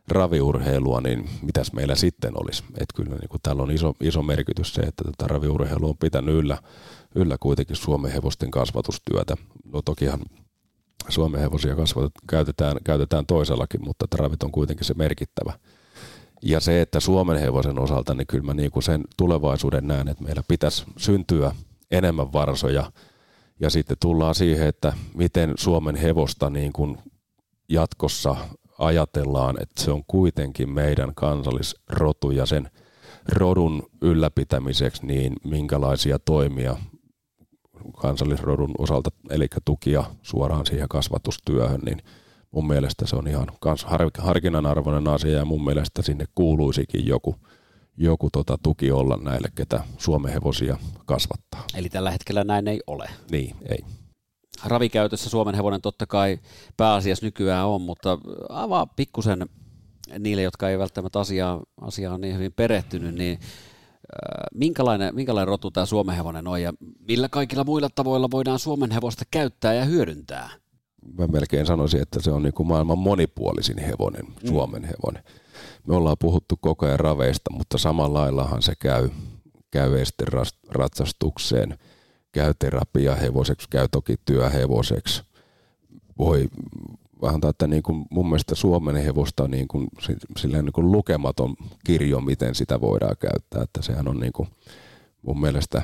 Speaker 2: raviurheilua, niin mitäs meillä sitten olisi? Et kyllä niin kuin täällä on iso, iso merkitys se, että tätä raviurheilua on pitänyt yllä, yllä kuitenkin Suomen hevosten kasvatustyötä. No tokihan Suomen hevosia kasvatet, käytetään, käytetään toisellakin, mutta ravit on kuitenkin se merkittävä. Ja se, että Suomen hevosen osalta, niin kyllä mä niin kuin sen tulevaisuuden näen, että meillä pitäisi syntyä enemmän varsoja. Ja sitten tullaan siihen, että miten Suomen hevosta niin kuin jatkossa ajatellaan, että se on kuitenkin meidän kansallisrotu ja sen rodun ylläpitämiseksi, niin minkälaisia toimia kansallisrodun osalta, eli tukia suoraan siihen kasvatustyöhön, niin mun mielestä se on ihan kans harkinnan arvoinen asia ja mun mielestä sinne kuuluisikin joku, joku tota tuki olla näille, ketä Suomen hevosia kasvattaa.
Speaker 1: Eli tällä hetkellä näin ei ole.
Speaker 2: Niin, ei.
Speaker 1: Ravikäytössä Suomen hevonen totta kai pääasiassa nykyään on, mutta avaa pikkusen niille, jotka ei välttämättä asiaan, asiaan niin hyvin perehtynyt, niin minkälainen, minkälainen rotu tämä Suomen hevonen on ja millä kaikilla muilla tavoilla voidaan Suomen hevosta käyttää ja hyödyntää?
Speaker 2: Mä melkein sanoisin, että se on niin kuin maailman monipuolisin hevonen, mm. Suomen hevonen. Me ollaan puhuttu koko ajan raveista, mutta samalla laillahan se käy, käy ratsastukseen, käy terapiahevoseksi, käy toki työhevoseksi. Voi vähän että niin kuin mun mielestä Suomen hevosta niin kuin, silleen niin kuin lukematon kirjo, miten sitä voidaan käyttää. Että sehän on niin kuin mun mielestä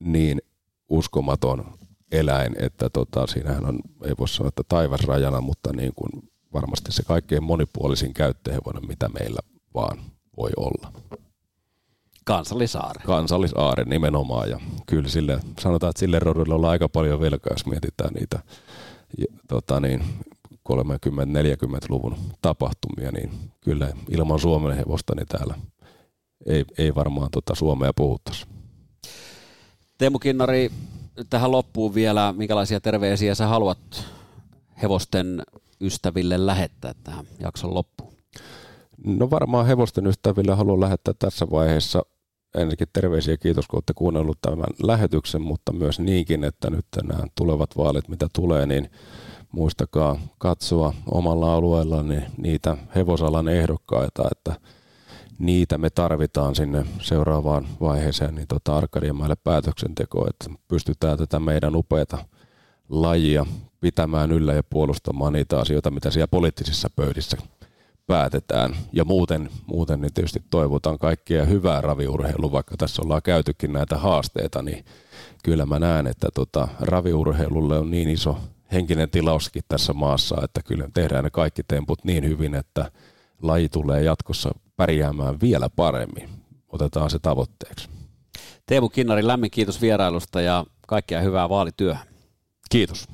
Speaker 2: niin uskomaton eläin, että tota, siinähän on, ei voi sanoa, että taivas rajana, mutta niin kuin varmasti se kaikkein monipuolisin käyttöhevonen, mitä meillä vaan voi olla.
Speaker 1: Kansallisaare.
Speaker 2: Kansallisaare nimenomaan ja kyllä sille, sanotaan, että sille rodulle ollaan aika paljon velkaa, jos mietitään niitä tota niin, 30-40-luvun tapahtumia, niin kyllä ilman Suomen hevosta niin täällä ei, ei varmaan tota Suomea puhuttaisi.
Speaker 1: Teemu Kinnari, tähän loppuun vielä, minkälaisia terveisiä sä haluat hevosten ystäville lähettää tähän jakson loppuun?
Speaker 2: No varmaan hevosten ystäville haluan lähettää tässä vaiheessa ensinnäkin terveisiä kiitos, kun olette kuunnellut tämän lähetyksen, mutta myös niinkin, että nyt nämä tulevat vaalit, mitä tulee, niin muistakaa katsoa omalla alueella niin niitä hevosalan ehdokkaita, että niitä me tarvitaan sinne seuraavaan vaiheeseen niin tota Arkadianmaille päätöksentekoon, että pystytään tätä meidän upeata lajia pitämään yllä ja puolustamaan niitä asioita, mitä siellä poliittisissa pöydissä päätetään. Ja muuten, muuten niin tietysti toivotaan kaikkea hyvää raviurheilua, vaikka tässä ollaan käytykin näitä haasteita, niin kyllä mä näen, että tota, raviurheilulle on niin iso henkinen tilauskin tässä maassa, että kyllä tehdään ne kaikki temput niin hyvin, että laji tulee jatkossa pärjäämään vielä paremmin. Otetaan se tavoitteeksi.
Speaker 1: Teemu Kinnari, lämmin kiitos vierailusta ja kaikkea hyvää vaalityöhön.
Speaker 2: Kiitos.